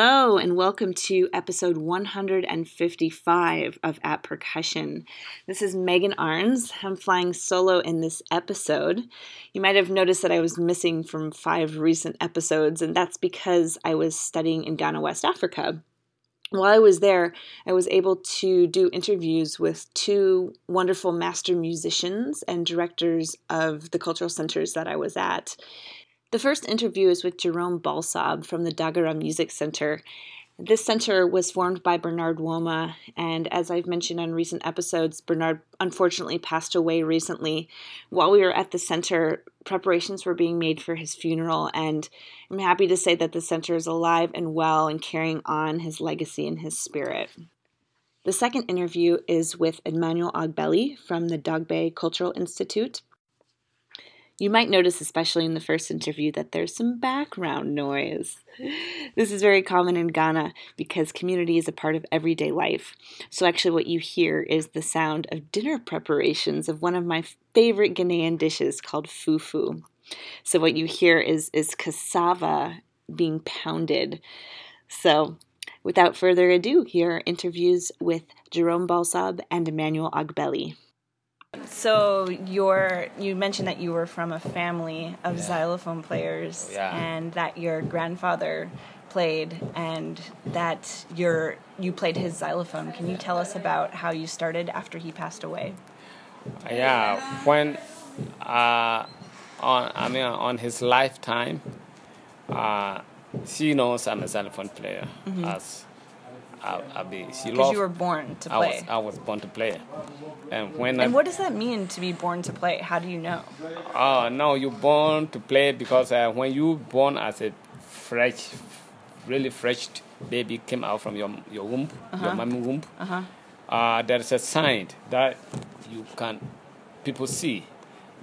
Hello, and welcome to episode 155 of At Percussion. This is Megan Arns. I'm flying solo in this episode. You might have noticed that I was missing from five recent episodes, and that's because I was studying in Ghana, West Africa. While I was there, I was able to do interviews with two wonderful master musicians and directors of the cultural centers that I was at. The first interview is with Jerome Balsab from the Dagara Music Center. This center was formed by Bernard Woma, and as I've mentioned on recent episodes, Bernard unfortunately passed away recently. While we were at the center, preparations were being made for his funeral, and I'm happy to say that the center is alive and well and carrying on his legacy and his spirit. The second interview is with Emmanuel Agbeli from the Dagbe Cultural Institute. You might notice, especially in the first interview, that there's some background noise. This is very common in Ghana because community is a part of everyday life. So, actually, what you hear is the sound of dinner preparations of one of my favorite Ghanaian dishes called fufu. So, what you hear is, is cassava being pounded. So, without further ado, here are interviews with Jerome Balsab and Emmanuel Agbeli. So you're you mentioned that you were from a family of yeah. xylophone players yeah. and that your grandfather played and that your you played his xylophone. Can you tell us about how you started after he passed away? Yeah, when uh, on I mean on his lifetime, uh, she knows I'm a xylophone player mm-hmm. as I, I be. She Because you were born to play. I was, I was born to play, and when. And I, what does that mean to be born to play? How do you know? Oh uh, no, you're born to play because uh, when you born as a fresh, really fresh baby came out from your your womb, uh-huh. your mommy womb. Uh-huh. Uh, there's a sign that you can people see.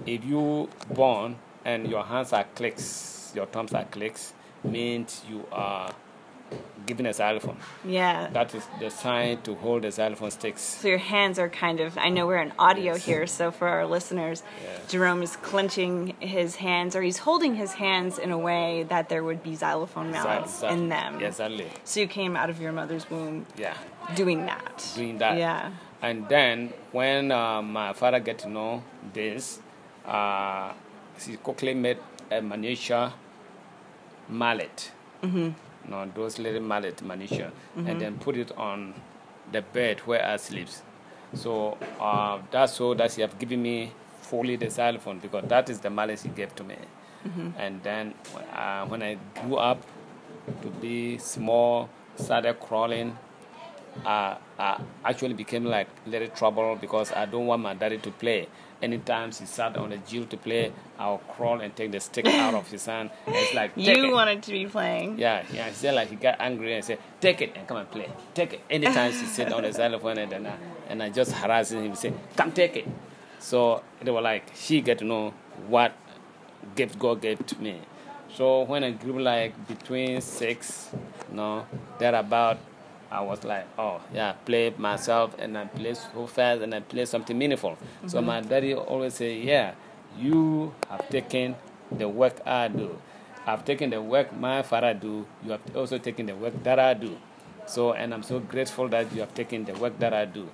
If you born and your hands are clicks, your thumbs are clicks, means you are giving a xylophone. Yeah. That is the sign to hold the xylophone sticks. So your hands are kind of, I know we're in audio yes. here, so for our listeners, Jerome is clenching his hands, or he's holding his hands in a way that there would be xylophone mallets in them. Yes, exactly. So you came out of your mother's womb yeah. doing that. Doing that. Yeah. And then when uh, my father get to know this, uh, he quickly made a miniature mallet. Mm-hmm you know, those little mallet munition, mm-hmm. and then put it on the bed where I sleep. So uh, that's so that he have given me fully the xylophone because that is the mallet he gave to me. Mm-hmm. And then uh, when I grew up to be small, started crawling, uh, I actually became like little trouble because I don't want my daddy to play. Anytime he sat on the gyil to play, I'll crawl and take the stick out of his hand. And it's like you it. wanted to be playing. Yeah, yeah. He said like he got angry and said, "Take it and come and play. Take it." Anytime he sit on the xylophone and then uh, I, and I just harassing him, and say, "Come take it." So they were like, she get to know what gift God gave to me. So when I grew like between six, you know, they're about I was like, oh yeah, play myself and I play so fast and I play something meaningful. Mm-hmm. So my daddy always say, yeah, you have taken the work I do. I've taken the work my father do. You have also taken the work that I do. So and I'm so grateful that you have taken the work that I do.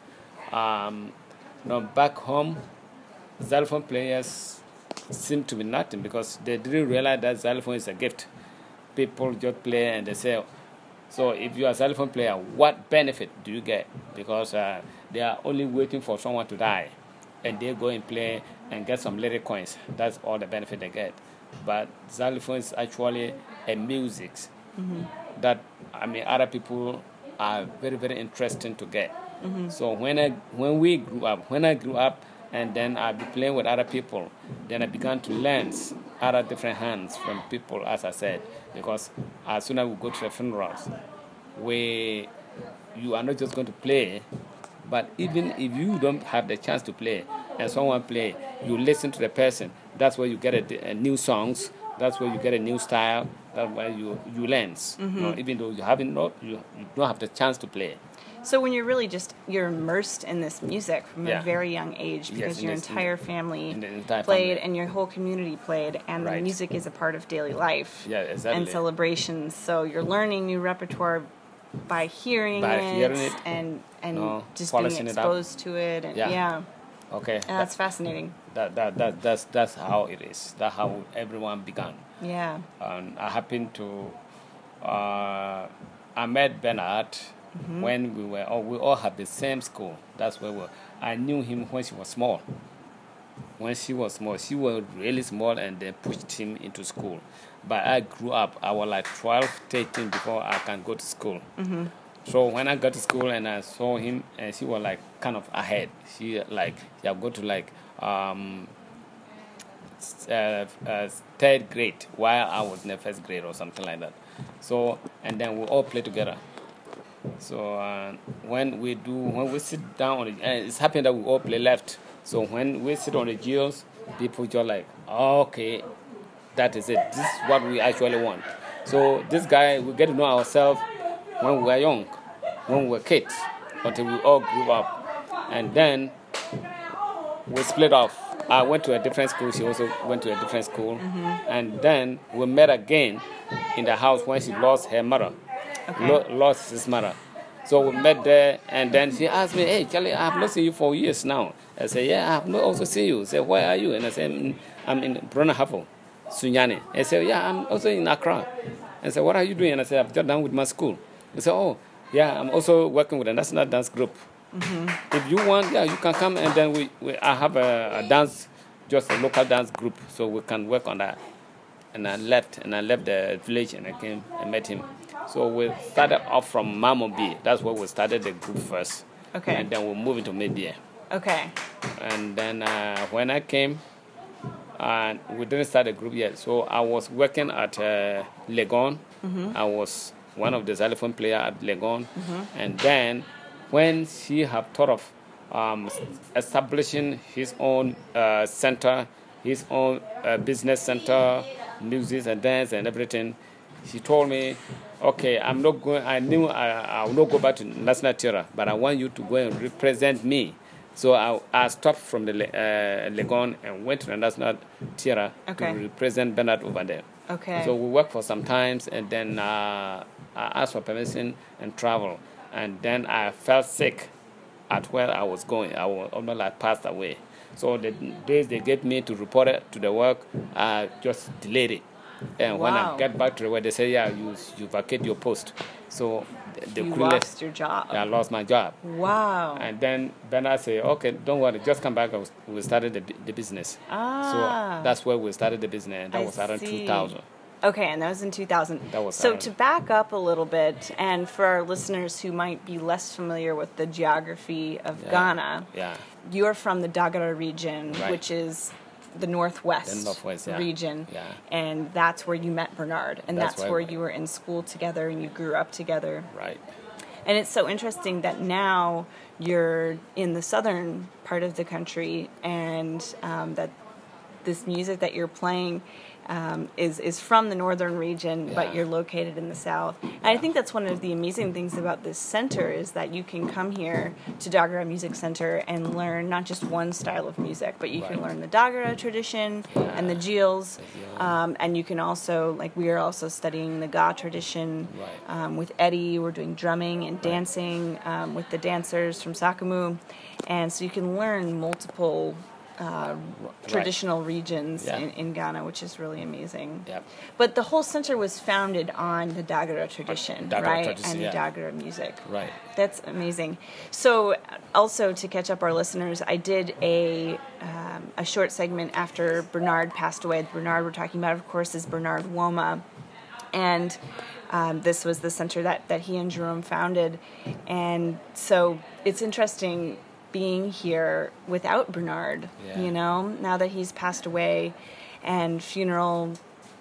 Um, now back home, xylophone players seem to be nothing because they didn't realize that xylophone is a gift. People just play and they say, so if you are a xylophone player, what benefit do you get? Because uh, they are only waiting for someone to die, and they go and play and get some little coins. That's all the benefit they get. But xylophone is actually a music mm-hmm. that I mean other people are very very interesting to get. Mm-hmm. So when I when we grew up, when I grew up, and then I be playing with other people, then I began to learn other different hands from people, as I said because as soon as we go to the funerals, we you are not just going to play, but even if you don't have the chance to play and someone play, you listen to the person. That's where you get a, a new songs. That's where you get a new style. That's where you you learn. Mm-hmm. You know, even though you haven't not you, you don't have the chance to play. So when you're really just you're immersed in this music from Yeah. a very young age because in your entire family the entire played family. and your whole community played and the music is a part of daily life Yeah, exactly. and celebrations. So you're learning new repertoire by hearing By it, hearing it. and and No, just being exposed to it and yeah, Yeah. Okay. And that's fascinating. that, that, that, that's, that's how it is. That's how everyone began. Yeah. And I happened to, uh, I met Bernard Mm-hmm. when we were, all, we all had the same school. That's where we were. I knew him when she was small. When she was small, she was really small and they pushed him into school. But I grew up, I was like 12, 13 before I can go to school. Mm-hmm. So when I got to school and I saw him, and she was like kind of ahead. She like she had go to like um, uh, uh, third grade while I was in the first grade or something like that. So and then we all play together. So uh, when we do when we sit down on the, and it's happened that we all play left. So when we sit on the gears, people just like okay, that is it. This is what we actually want. So this guy, we get to know ourselves when we were young, when we were kids, until we all grew up, and then we split off. I went to a different school. She also went to a different school, and then we met again in the house when she lost her mother, Okay. lo- lost his mother. So we met there, and then she asked me, "Hey, Charlie, I have not seen you for years now." I said, "Yeah, I have not also seen you." She said, "Where are you?" And I said, "Mm, "I'm in Brong Ahafo, Sunyani." I said, "Yeah, I'm also in Accra." I said, "What are you doing?" And I said, "I've just done with my school." He said, "Oh, yeah, I'm also working with a national dance group. If you want, yeah, you can come, and then we, we I have a, a dance, just a local dance group, so we can work on that." and I left and I left the village and I came and met him. So we started off from Mamobi. That's where we started the group first. Okay. And then we moved into Medie. Okay. And then uh, when I came, uh, we didn't start a group yet. So I was working at uh, Legon. I was one of the xylophone player at Legon. And then when she had thought of um, establishing his own uh, center, his own uh, business center, music and dance and everything, she told me, okay, I'm not going, I knew I, I will not go back to National Theatre, but I want you to go and represent me. So I, I stopped from the uh, Legon and went to the National Theatre Okay. to represent Bernard over there. Okay. So we worked for some times, and then uh, I asked for permission and travel. And then I felt sick at where I was going. I was almost like passed away. So the days they gave me to report it to the work, I just delayed it. And when I get back to the work, they say, "Yeah, you you vacate your post." So the, you lost your job. I lost my job. Wow. And then Bernard said, "Okay, don't worry, just come back. I was- We started the, the business." ah. So that's where we started the business. And that I was around see. 2000. Okay, and that was in 2000. That was so around- to back up a little bit, and for our listeners who might be less familiar with the geography of Yeah. Ghana, Yeah. you're from the Dagara region, Right. which is the northwest, The northwest, yeah. region, Yeah. and that's where you met Bernard, and That's that's, where where you were in school together and you grew up together. Right. And it's so interesting that now you're in the southern part of the country, and um, that this music that you're playing um, is is from the northern region, but you're located in the south. And I think that's one of the amazing things about this center is that you can come here to Dagara Music Center and learn not just one style of music, but you can learn the Dagara tradition and the gyils, um, and you can also like we are also studying the Ga tradition Right. um, with Eddie. We're doing drumming and dancing um, with the dancers from Saakumu, and so you can learn multiple uh, traditional regions Yeah. in, in Ghana, which is really amazing. Yep. But the whole center was founded on the Dagara tradition, Dagara right, tradition, and yeah. Dagara music. Right. That's amazing. So, also to catch up our listeners, I did a um, a short segment after Bernard passed away. Bernard we're talking about, of course, is Bernard Woma, and um, this was the center that that he and Jerome founded. And so it's interesting being here without Bernard. Yeah. You know, now that he's passed away, and funeral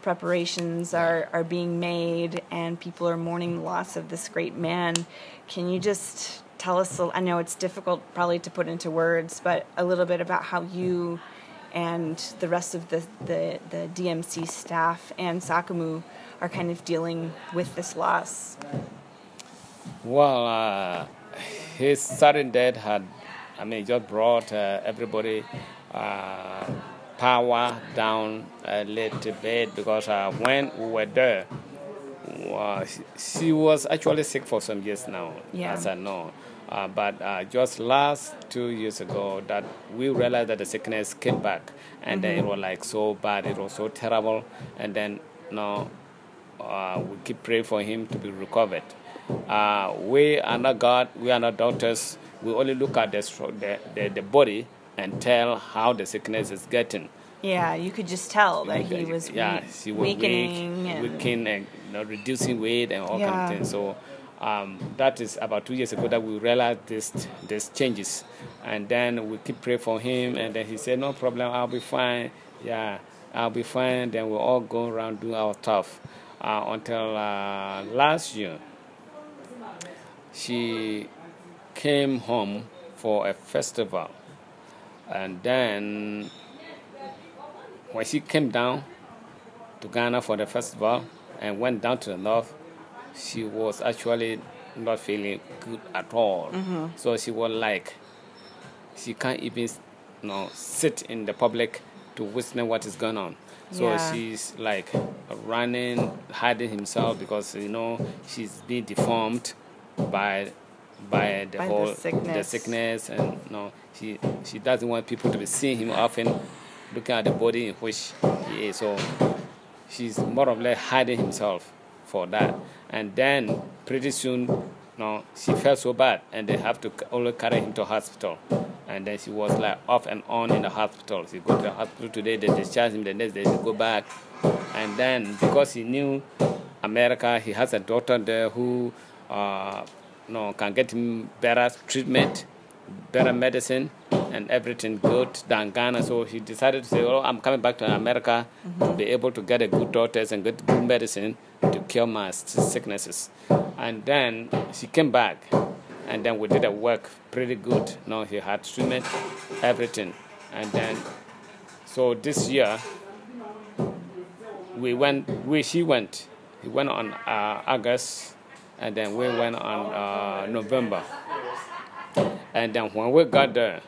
preparations are, are being made and people are mourning the loss of this great man. Can you just tell us, a- I know it's difficult probably to put into words, but a little bit about how you and the rest of the, the, the DMC staff and Saakumu are kind of dealing with this loss? Well, uh, his sudden death had, I mean, it just brought uh, everybody uh, power down a little bit because uh, when we were there, uh, she was actually sick for some years now, Yeah. as I know. Uh, but uh, just last two years ago, that we realized that the sickness came back, and then it was like so bad, it was so terrible, and then now uh, we keep praying for him to be recovered. Uh, we are not God, we are not doctors. We only look at the, the, the, the body and tell how the sickness is getting. Yeah, you could just tell that he was yeah, we- she was weakening weak, and weakening and you know, reducing weight and all kind of things. So um, that is about two years ago that we realized this this changes, and then we keep praying for him, and then he said, "No problem, I'll be fine. Yeah, I'll be fine." Then we all go around doing our stuff uh, until uh, last year. She came home for a festival, and then when she came down to Ghana for the festival and went down to the north, she was actually not feeling good at all. Mm-hmm. So she was like, she can't even, you know, sit in the public to witness what is going on. So Yeah. she's like running, hiding himself because you know she's being deformed by by the By whole the sickness. sickness and you know she she doesn't want people to be seeing him often looking at the body in which he is. So she's more or less hiding himself for that. And then pretty soon no she felt so bad and they have to only carry him to hospital. And then she was like off and on in the hospital. She go to the hospital today they discharge him the next day she go back. And then because he knew america he has a daughter there who uh, no, can get him better treatment, better medicine, and everything good than Ghana. So he decided to say, "Oh, I'm coming back to America to be able to get a good doctors and get good medicine to cure my sicknesses." And then she came back, and then we did a work pretty good. No, he had treatment, everything, and then so this year we went. We she went. He went on uh, August, and then we went on uh, November. And then when we got there,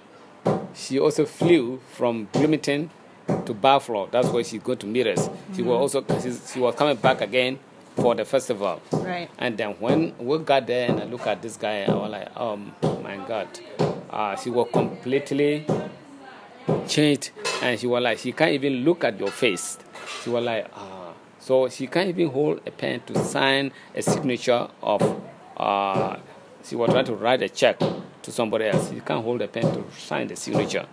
she also flew from Bloomington to Buffalo. That's where she go to meet us. She was also she, she was coming back again for the festival. Right. And then when we got there and I look at this guy, I was like, oh my God. Uh, she was completely changed and she was like, she can't even look at your face. She was like, ah. So she can't even hold a pen to sign a signature of, uh, she was trying to write a check to somebody else. She can't hold a pen to sign the signature.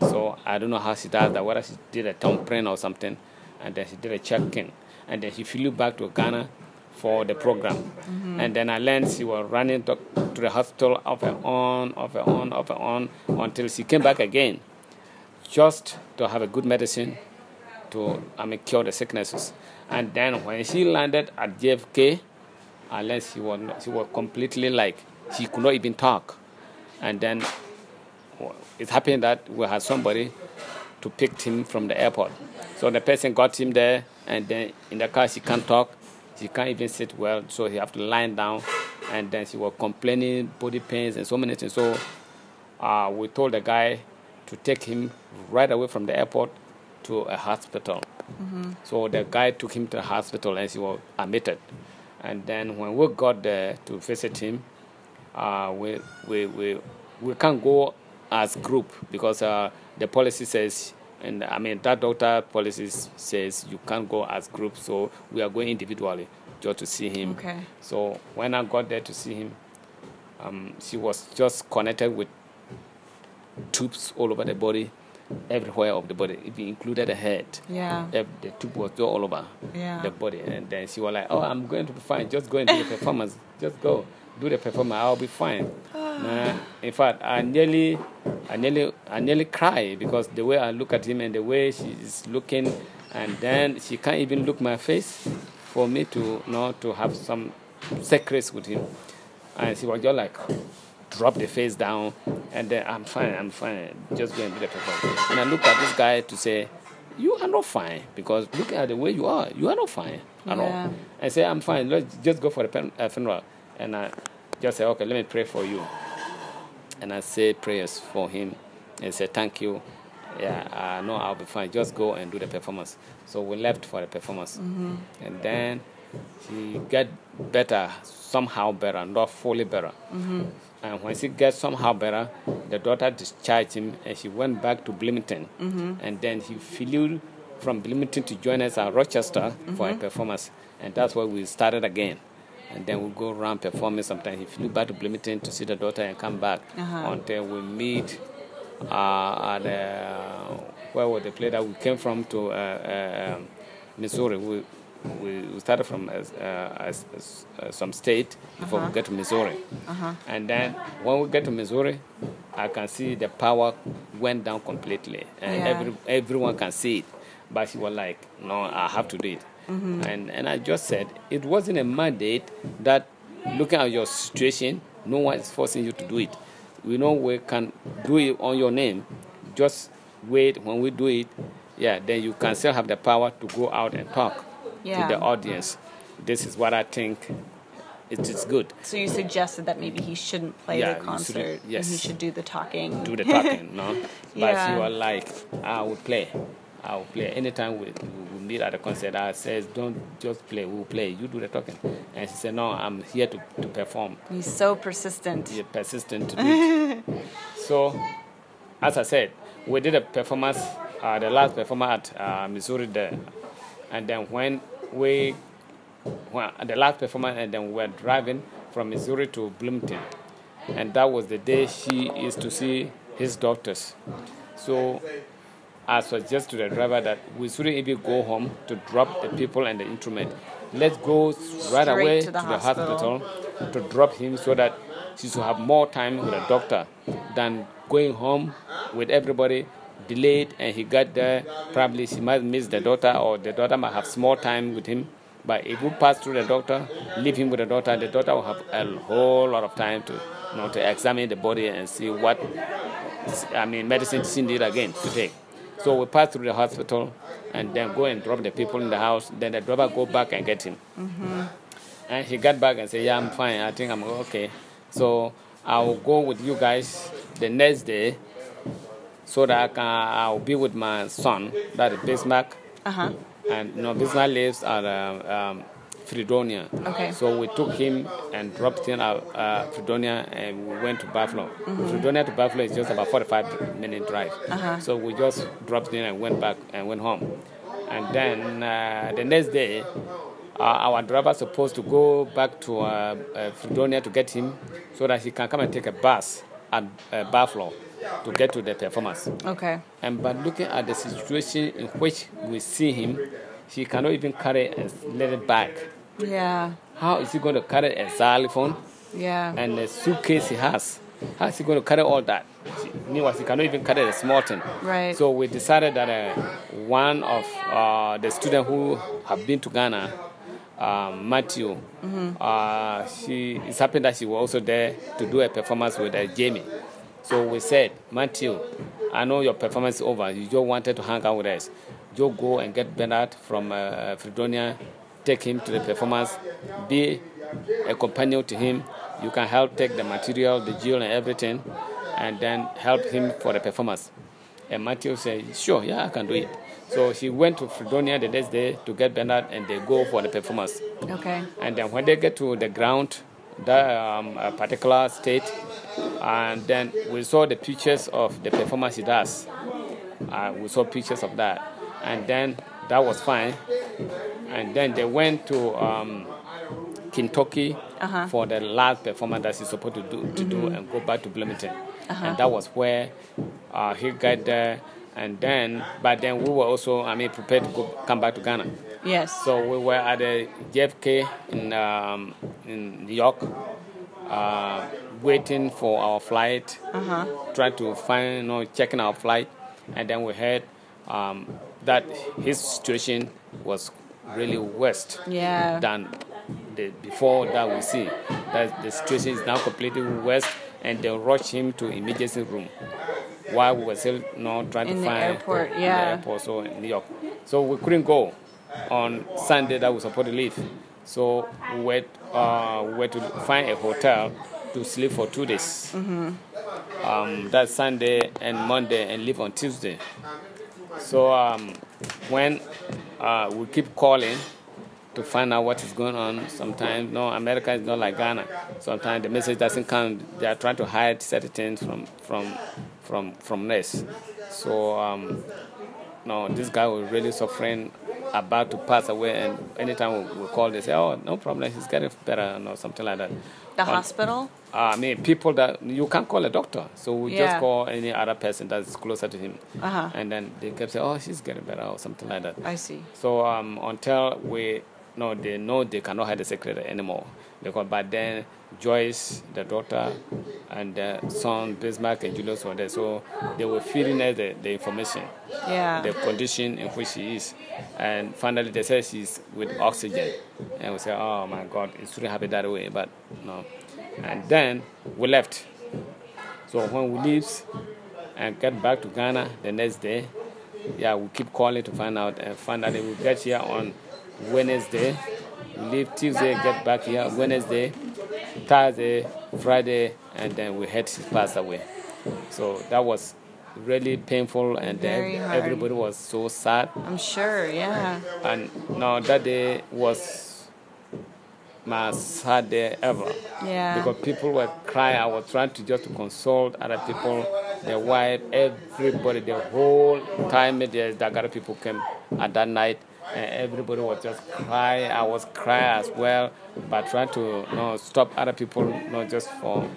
So I don't know how she does that, whether she did a thumbprint or something, and then she did a check-in. And then she flew back to Ghana for the program. And then I learned she was running to, to the hospital off and on, off and on, off and on, until she came back again just to have a good medicine to I mean, cure the sicknesses. And then when she landed at JFK, unless she was not, she was completely like she could not even talk. And then it happened that we had somebody to pick him from the airport. So the person got him there, and then in the car she can't talk, she can't even sit well, so he have to lie down. And then she was complaining body pains and so many things. So uh, we told the guy to take him right away from the airport to a hospital. So the guy took him to the hospital and he was admitted. And then when we got there to visit him, uh, we, we, we, we can't go as group because uh, the policy says, and I mean that doctor policy says you can't go as group. So we are going individually just to see him. Okay. So when I got there to see him, um, she was just connected with tubes all over the body, everywhere of the body, even included the head. Yeah. Ev- The tube was all over Yeah. the body. And then she was like, Oh, I'm going to be fine. Just go and do the performance. Just go. Do the performance. I'll be fine. Nah, in fact, I nearly, I nearly, I nearly cry because the way I look at him and the way she is looking, and then she can't even look my face for me to you know to have some secrets with him. And she was just like, drop the face down, and then I'm fine, I'm fine. Just go and do the performance. And I look at this guy to say, you are not fine because look at the way you are. You are not fine at Yeah. all. I say I'm fine. Let's just go for the uh, funeral. And I, just say, okay, let me pray for you. And I say prayers for him and say, thank you. Yeah, I know I'll be fine. Just go and do the performance. So we left for the performance. Mm-hmm. And then she get better, somehow better, not fully better. Mm-hmm. And when she gets somehow better, the daughter discharged him and she went back to Bloomington. Mm-hmm. And then he flew from Bloomington to join us at Rochester for a Mm-hmm. performance. And that's where we started again. And then we go around performing. Sometimes he flew back to Bloomington to see the daughter and come back Uh-huh. until we meet uh, at uh, where was the place that we came from to uh, uh, um, Missouri. We, we we started from uh, uh, uh, some state before we get to Missouri. And then when we get to Missouri, I can see the power went down completely, and Yeah. every, everyone can see it. But she was like, "No, I have to do it." And and I just said it wasn't a mandate that looking at your situation, no one is forcing you to do it. We know we can do it on your name. Just wait when we do it. Yeah, then you can still have the power to go out and talk Yeah. to the audience. This is what I think. It is good. So you suggested that maybe he shouldn't play Yeah, the you should- concert. and yes. he should do the talking. do the talking, no? But Yeah. she was like, I will play. I will play. Anytime we, we meet at the concert, I says, don't just play, we'll play. You do the talking. And she said, no, I'm here to, to perform. He's so persistent. You're persistent to do it. so, as I said, we did a performance, uh, the last performance at uh, Missouri there. And then when we, when, the last performance, and then we were driving from Missouri to Bloomington. And that was the day she is to see his doctors. So I suggest to the driver that we shouldn't even go home to drop the people and the instrument. Let's go right Straight away to to the the, hospital. hospital. to drop him so that she should have more time with the doctor than going home with everybody delayed and he got there. Probably she might miss the daughter or the daughter might have small time with him. But if we pass through the doctor, leave him with the daughter, the daughter will have a whole lot of time to, you know, to examine the body and see what I mean, medicine she need again to take. So we pass through the hospital and then go and drop the people in the house. Then the driver go back and get him. Mm-hmm. And he got back and said, "Yeah, I'm fine. I think I'm okay. So I'll go with you guys the next day, so that I can I'll be with my son, that is Bismarck, Uh huh. and you know Bismarck lives at um, um, Fredonia. Okay. So we took him and dropped him at uh, Fredonia, and we went to Buffalo. Fredonia to Buffalo is just about 45 minute drive. Uh-huh. So we just dropped him and went back and went home. And then uh, the next day, uh, our driver supposed to go back to uh, uh, Fredonia to get him, so that he can come and take a bus at uh, Buffalo to get to the performance. Okay. And by looking at the situation in which we see him, he cannot even carry a little bag. Yeah. How is he going to carry a xylophone Yeah. and a suitcase he has? How is he going to carry all that? Meanwhile, he cannot even carry a small thing. Right. So we decided that uh, one of uh, the students who have been to Ghana, um, Matthew, uh, she it's happened that she was also there to do a performance with uh, Jamie. So we said, Matthew, I know your performance is over. You just wanted to hang out with us. Just go and get Bernard from uh, Fredonia, take him to the performance, be a companion to him. You can help take the material, the jewel, and everything, and then help him for the performance. And Matthew said, Sure, yeah, I can do it. So he went to Fredonia the next day to get Bernard, and they go for the performance. Okay. And then when they get to the ground, that um, particular state, and then we saw the pictures of the performance he does. Uh, we saw pictures of that, and then that was fine. And then they went to um, Kentucky Uh-huh. for the last performance that he's supposed to do to do and go back to Bloomington. And that was where uh, he got there. And then, but then we were also, I mean, prepared to go, come back to Ghana. Yes. So we were at the JFK in um, in New York, uh, waiting for our flight, Uh-huh. trying to find, you know, checking our flight, and then we heard um, that his situation was really worse Yeah. than the before that we see. That the situation is now completely worse, and they rushed him to emergency room while we were still you know, trying In to the find airport, in yeah. the airport, so in New York. So we couldn't go on Sunday that we supposed to leave. So we were uh, we were to find a hotel to sleep for two days. Mm-hmm. Um, that's Sunday and Monday, and leave on Tuesday. So um, when uh, we keep calling to find out what is going on, sometimes no, America is not like Ghana. Sometimes the message doesn't come. They are trying to hide certain things from from from from us. So um, no, this guy was really suffering, about to pass away, and anytime we, we call, they say, "Oh, no problem, he's getting better," or something like that. The Um, hospital? uh, I mean, people that you can't call a doctor, so we Yeah. just call any other person that's closer to him, Uh-huh. and then they kept saying, "Oh, she's getting better," or something like that. I see. So um, until we no, they know they cannot hide the secret anymore, because by then Joyce, the daughter, and the son Bismarck and Julius were there, so they were feeding us the, the information, Yeah. the condition in which she is, and finally they said she's with oxygen, and we said, "Oh my God, it shouldn't happen that way," but no, and then we left. So when we leave and get back to Ghana the next day, yeah, we keep calling to find out and that we get here on Wednesday. We leave Tuesday, get back here Wednesday, Thursday, Friday, and then we had she passed away. So that was really painful, and then hard. everybody was so sad. I'm sure, yeah. And now that day was my sad day ever Yeah. because people were crying. I was trying to just to console other people, their wife, everybody. The whole time the Dagara people came at that night, Eh, everybody was just crying. I was crying as well, but trying to you know, stop other people, not just for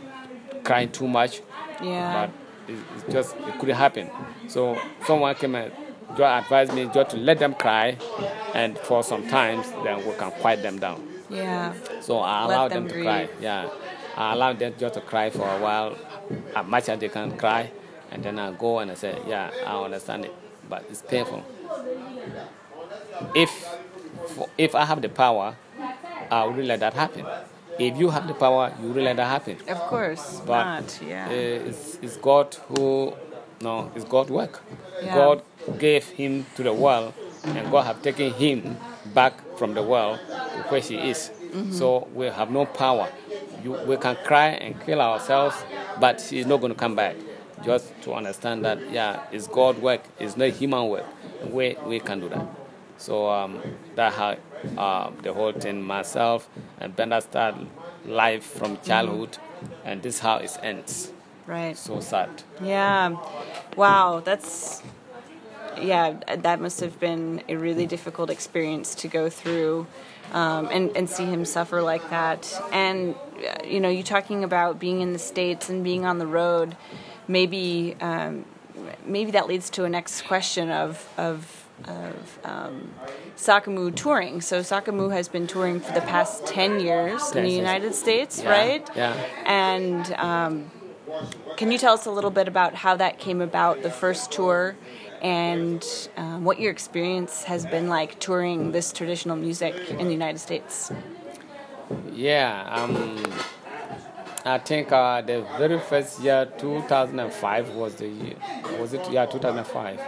crying too much. Yeah. But it, it just it couldn't happen. So someone came and just advised me just to let them cry, and for some times then we can quiet them down. Yeah. So I allowed them them, to cry. Yeah, I allowed them just to cry for a while, as much as they can cry, and then I go and I say, yeah, I understand it, but it's painful. If if I have the power, I would let that happen. If you have the power, you really let that happen. Of course. But not, yeah. uh, it's, it's God who, no, it's God work. Yeah. God gave him to the world, and God have taken him back from the world to where he is. Mm-hmm. So we have no power. You, we can cry and kill ourselves, but he's not going to come back. Just to understand that, yeah, it's God work. It's not human work. We, we can do that. So um, that how uh, the whole thing, myself and Benda start life from childhood, and this how it ends. right. So sad. Yeah. Wow, that's yeah, that must have been a really difficult experience to go through um, and, and see him suffer like that. And, uh, you know, you talking about being in the States and being on the road, maybe um, maybe that leads to a next question of, of, of um, Saakumu touring. So Saakumu has been touring for the past 10 years in the. United States, Yeah, right? yeah. And um, can you tell us a little bit about how that came about, the first tour, and um, what your experience has been like touring this traditional music in the United States? Yeah, um, I think uh, the very first year, 2005, was the year. Was it? Yeah, 2005.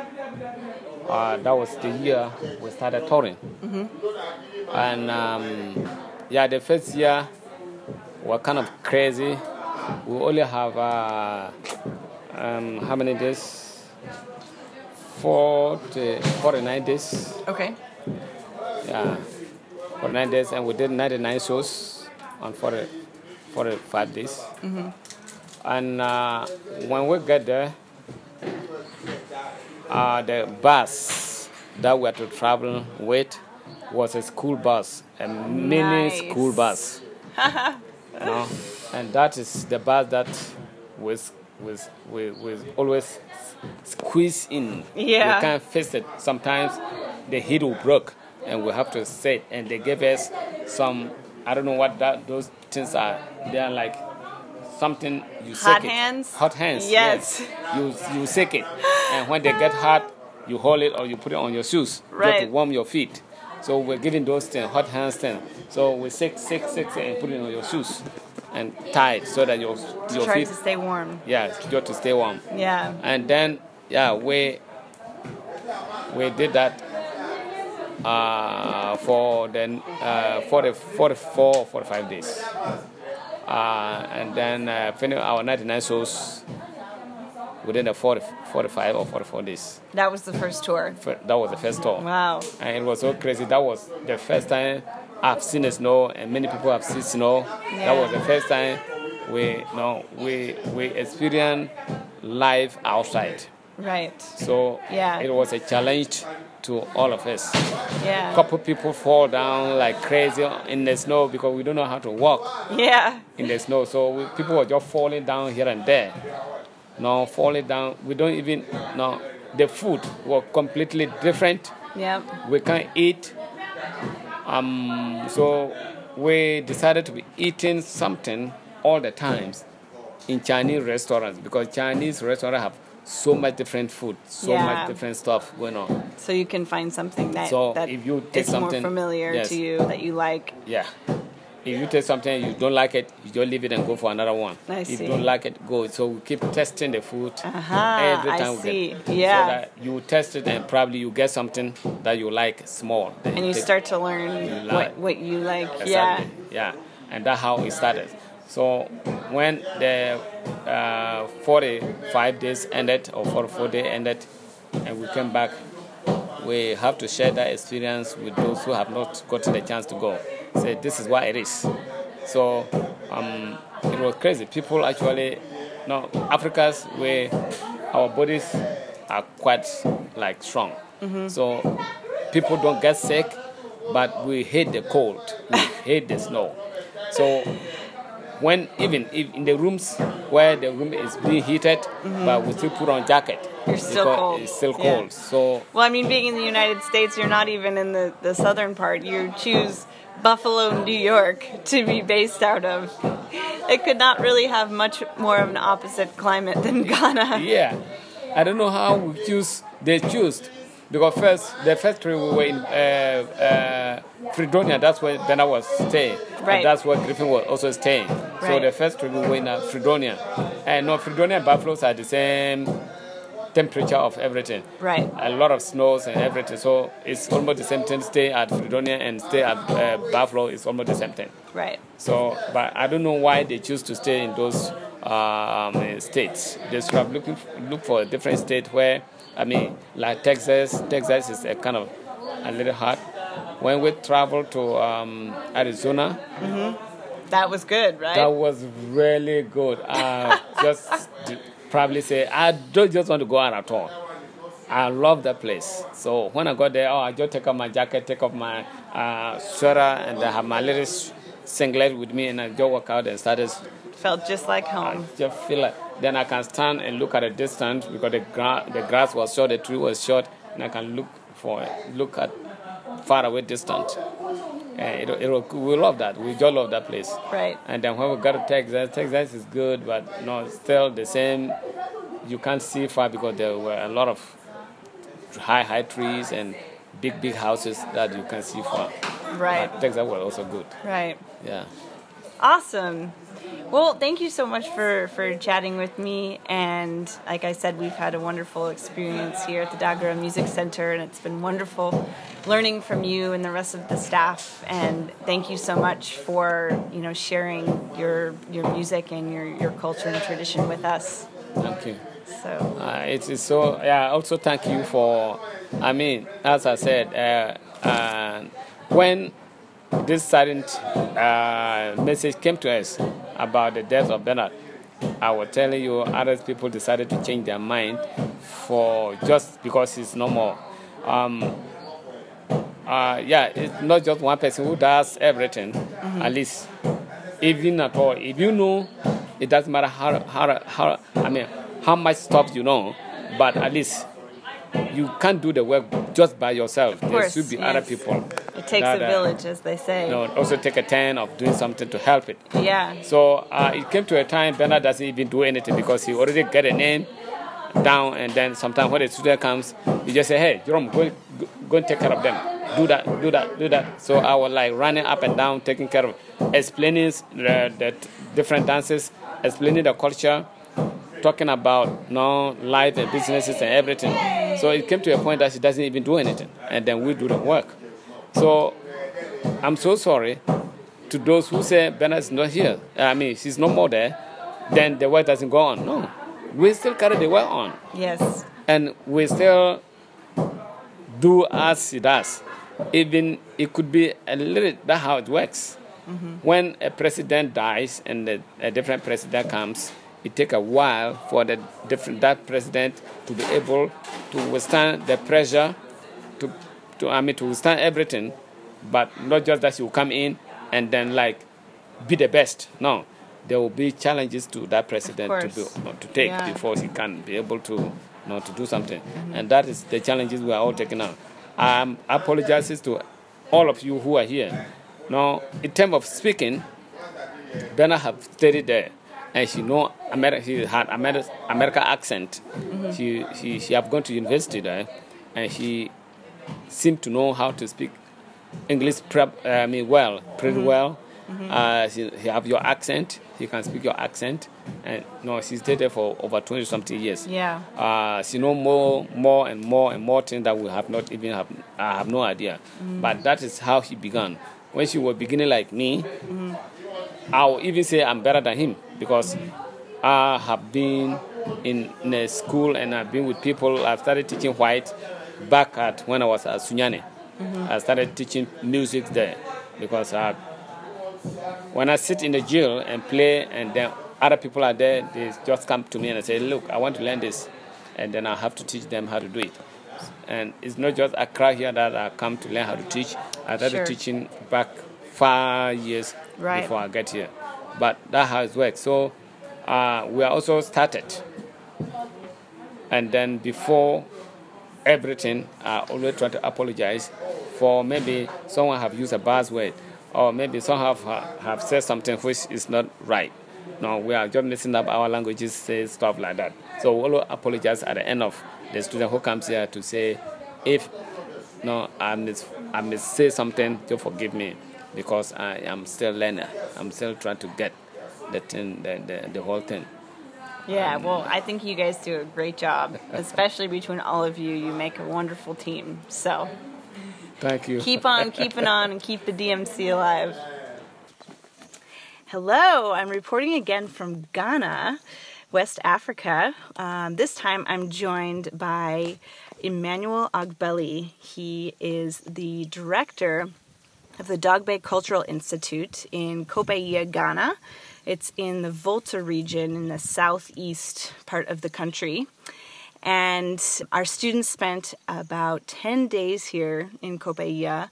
Uh, that was the year we started touring. And um, yeah, the first year were kind of crazy. We only have uh, um, how many days? 40, 49 days. Okay. Yeah, for nine days, and we did 99 shows on 40, 45 days. And uh, when we get there, uh, the bus that we had to travel with was a school bus, a mini Nice. school bus. know? And that is the bus that was was was, was always squeezed in. Yeah. We can't fix it. Sometimes the heat will break and we have to sit and they gave us some I don't know what that those things are. They are like something you Hot shake it. hands? Hot hands. Yes. You you shake it. And when they get hot, you hold it or you put it on your shoes Right. to warm your feet. So we're giving those things, hot hands things. So we shake, shake, shake, and put it on your shoes and tie it so that your your Trying feet to stay warm. yeah, just to stay warm. Yeah. And then, yeah, we we did that. uh, for then uh, 40, 44 45 days. Uh, and then uh, finish our 99 shows within the 40, 45 or 44 days. That was the first tour. That was the first tour. Wow. And it was so crazy. That was the first time I've seen the snow, and many people have seen snow. Yeah. That was the first time we you know we we experienced life outside. Right. So Yeah. it was a challenge to all of us. Yeah. couple people fall down like crazy in the snow because we don't know how to walk Yeah. in the snow. So we, people were just falling down here and there. No, falling down. We don't even no. The food was completely different. Yeah. We can't eat. Um, so we decided to be eating something all the times in Chinese restaurants because Chinese restaurants have so hmm. much different food, so Yeah. much different stuff going on. So you can find something that, So that if you take is more something- familiar yes. to you that you like. Yeah. If you take something you don't like it, you just leave it and go for another one. I if see. you don't like it, go. So we keep testing the food Aha, every I time we see. get. Yeah. So that you test it and probably you get something that you like small. And you take- start to learn what, what you like. Yeah. Yeah. And that's how it started. So when the uh, 45 days ended or 44 days ended, and we came back, we have to share that experience with those who have not gotten the chance to go. Say this is what it is. So um, it was crazy. People actually, no, Africa's where our bodies are quite like strong. So people don't get sick, but we hate the cold. We hate the snow. So when even if in the rooms where the room is being heated, mm-hmm. but we still put on jacket. You're still cold. It's still Yeah. cold. So Well, I mean, being in the United States, you're not even in the, the southern part. You choose Buffalo, New York to be based out of. It could not really have much more of an opposite climate than Ghana. yeah, I don't know how we choose. They choose because first the first trip we were in uh, uh, Fredonia. That's where Bernard was staying. Right. And that's where Griffin was also staying. So the first trip we were in uh, Fredonia, and no Fredonia and Buffaloes are the same temperature of everything. Right. a lot of snows and everything. So it's almost the same thing. Stay at Fredonia and stay at uh, Buffalo is almost the same thing. Right. So, but I don't know why they choose to stay in those um, states. They should have looking look for a different state where, I mean, like Texas. Texas is a kind of a little hot. When we traveled to um, Arizona, That was good, right? that was really good. I just probably say I don't just want to go out at all. I love that place. So when I got there, oh, I just take off my jacket, take off my uh, sweater, and I have my little singlet with me, and I just walk out and started. Felt just like home. I just feel like then I can stand and look at a distance because the gra- the grass was short, the tree was short, and I can look for look at far away distance. And it, it, we love that. We just love that place. Right. And then when we got to Texas, Texas is good, but no, still the same. You can't see far because there were a lot of high, high trees and big, big houses that you can see far. Right. But Texas was also good. Right. Yeah. Awesome. Well, thank you so much for, for chatting with me. And like I said, we've had a wonderful experience here at the Dagara Music Center, and it's been wonderful learning from you and the rest of the staff. And thank you so much for you know sharing your your music and your, your culture and tradition with us. Thank you. So Uh, it is so. Yeah. Also, thank you for. I mean, as I said, uh, uh, when this sudden uh, message came to us about the death of Bernard, I was telling you, other people decided to change their mind for just because it's no more. Um, uh, yeah, it's not just one person who does everything. At least, even at all, if you know, it doesn't matter how how how. I mean, how much stuff you know, but at least you can't do the work just by yourself. there should be other people. it takes that, a uh, village, as they say. You know, also take a turn of doing something to help it. Yeah. So uh, it came to a time Bernard doesn't even do anything because he already get a name down, and then sometimes when the student comes, you just say, "Hey, Jerome, go, go, go and take care of them. Do that, do that, do that." So I was like running up and down, taking care of, explaining the, the different dances, explaining the culture, talking about you know, life and businesses and everything. So it came to a point that she doesn't even do anything, and then we do the work. So I'm so sorry to those who say Bernard is not here. I mean, she's no more there. Then the work doesn't go on. No, we still carry the work on. Yes. And we still do as she does. Even it could be a little, that's how it works. Mm-hmm. When a president dies and a, a different president comes, it takes a while for the different, that president to be able to withstand the pressure, to, to I mean to withstand everything, but not just that she will come in and then like be the best. No, there will be challenges to that president to be, to take yeah. before he can be able to you know, to do something, mm-hmm. and that is the challenges we are all taking on. Um, I apologize to all of you who are here. Now, in terms of speaking, Bernard have studied there, and she know America. She had America, America accent. Mm-hmm. She she she have gone to university there, and she seemed to know how to speak English prep, uh, I mean well, pretty mm-hmm. well. Mm-hmm. Uh, she, she have your accent. She can speak your accent, and no, she stayed there for over twenty something years. Yeah. Uh, she know more, more and more and more things that we have not even have. I have no idea. Mm-hmm. But that is how she began when she was beginning like me, mm-hmm. I'll even say I'm better than him because I have been in, in, a school and I've been with people. I've started teaching white back at when I was at Sunyani. Mm-hmm. I started teaching music there because I, when I sit in the gyil and play, and then other people are there, they just come to me and say, "Look, I want to learn this," and then I have to teach them how to do it. And it's not just Accra here that I come to learn how to teach. I started sure. teaching back five years right. before I get here. But that it works. So uh, we are also started. And then before everything, I always try to apologize for maybe someone have used a buzzword or maybe some have, have said something which is not right. No, we are just messing up our languages, say stuff like that. So we will apologize at the end of the student who comes here to say, if no, I miss, I miss say something, just forgive me because I am still learner. I'm still trying to get the thing, the, the, the whole thing. Yeah, um, well, I think you guys do a great job, especially between all of you. You make a wonderful team. So, thank you. Keep on keeping on and keep the DMC alive. Hello, I'm reporting again from Ghana. West Africa. Um, this time I'm joined by Emmanuel Agbeli. He is the director of the Dagbe Cultural Institute in Kopeyia, Ghana. It's in the Volta region in the southeast part of the country. And our students spent about 10 days here in Kopeyia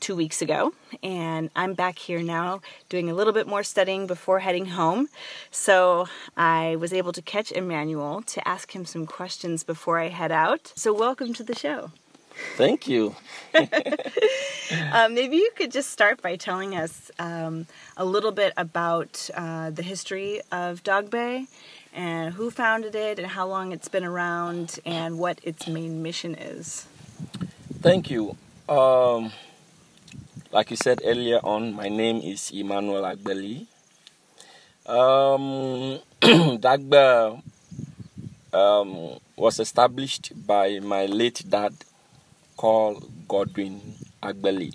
two weeks ago, and I'm back here now doing a little bit more studying before heading home. So I was able to catch Emmanuel to ask him some questions before I head out. So, welcome to the show. Thank you. uh, maybe you could just start by telling us um, a little bit about uh, the history of Dagbe and who founded it and how long it's been around and what its main mission is. Thank you. Um, like you said earlier on, my name is Emmanuel Agbeli. Um, Dagbe um, was established by my late dad called Godwin Agbeli,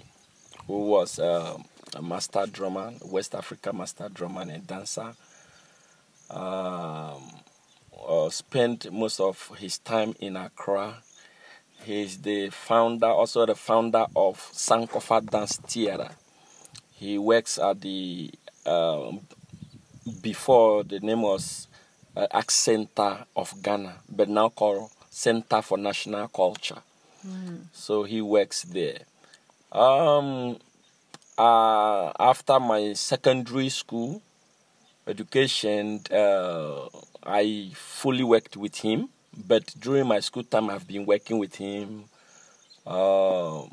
who was uh, a master drummer, West Africa master drummer and dancer. Um, uh, spent most of his time in Accra He's the founder, also the founder of Sankofa Dance Theater. He works at the um, before the name was uh, Center of Ghana, but now called Center for National Culture. So he works there. Um, uh, after my secondary school education, uh, I fully worked with him but during my school time, I've been working with him. Uh,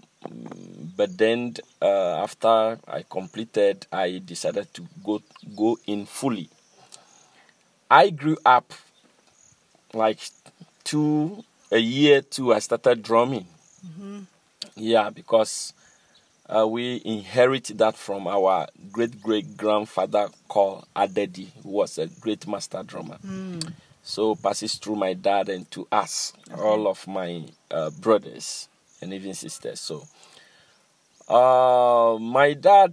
but then uh, after I completed, I decided to go go in fully. I grew up like two a year two. I started drumming. Mm-hmm. Yeah, because uh, we inherit that from our great great grandfather called Adedi, who was a great master drummer. Mm. So passes through my dad and to us, okay. all of my uh, brothers and even sisters. So Uh, my dad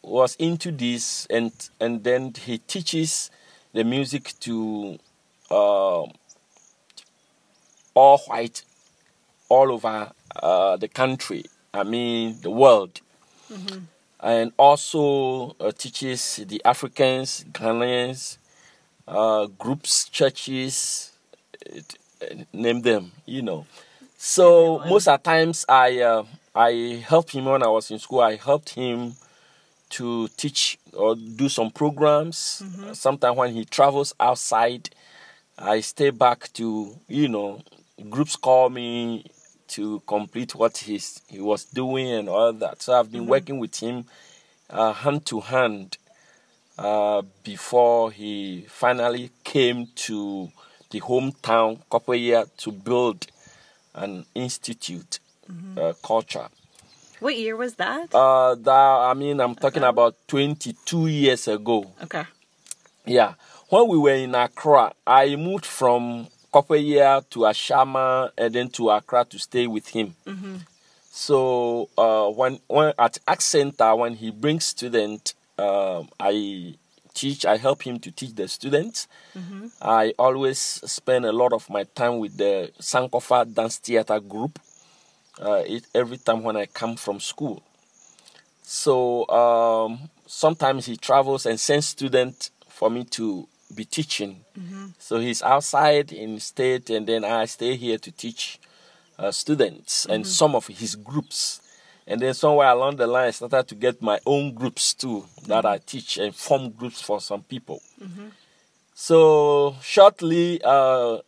was into this, and and then he teaches the music to uh, all white all over uh, the country. I mean, the world. And also uh, teaches the Africans, Ghanaians, uh, groups, churches, uh, name them, you know. So most of the times I uh, I helped him when I was in school. I helped him to teach or do some programs. Sometimes when he travels outside, I stay back to you know groups call me to complete what he's he was doing and all that. So I've been working with him uh, hand to hand uh, before he finally came to the hometown Kopeyia to build an institute uh, culture. What year was that? Uh, that I mean, I'm talking about 22 years ago. okay. Yeah. When we were in Accra, I moved from Kopeyia to Ashama and then to Accra to stay with him. So uh, when when at Act Center, when he brings student, um, I teach. I help him to teach the students. I always spend a lot of my time with the Sankofa Dance Theater group. Uh, it, every time when I come from school. So um, sometimes he travels and sends students for me to be teaching. So he's outside in state, and then I stay here to teach uh, students and some of his groups. And then somewhere along the line, I started to get my own groups too that I teach and form groups for some people. So shortly, uh,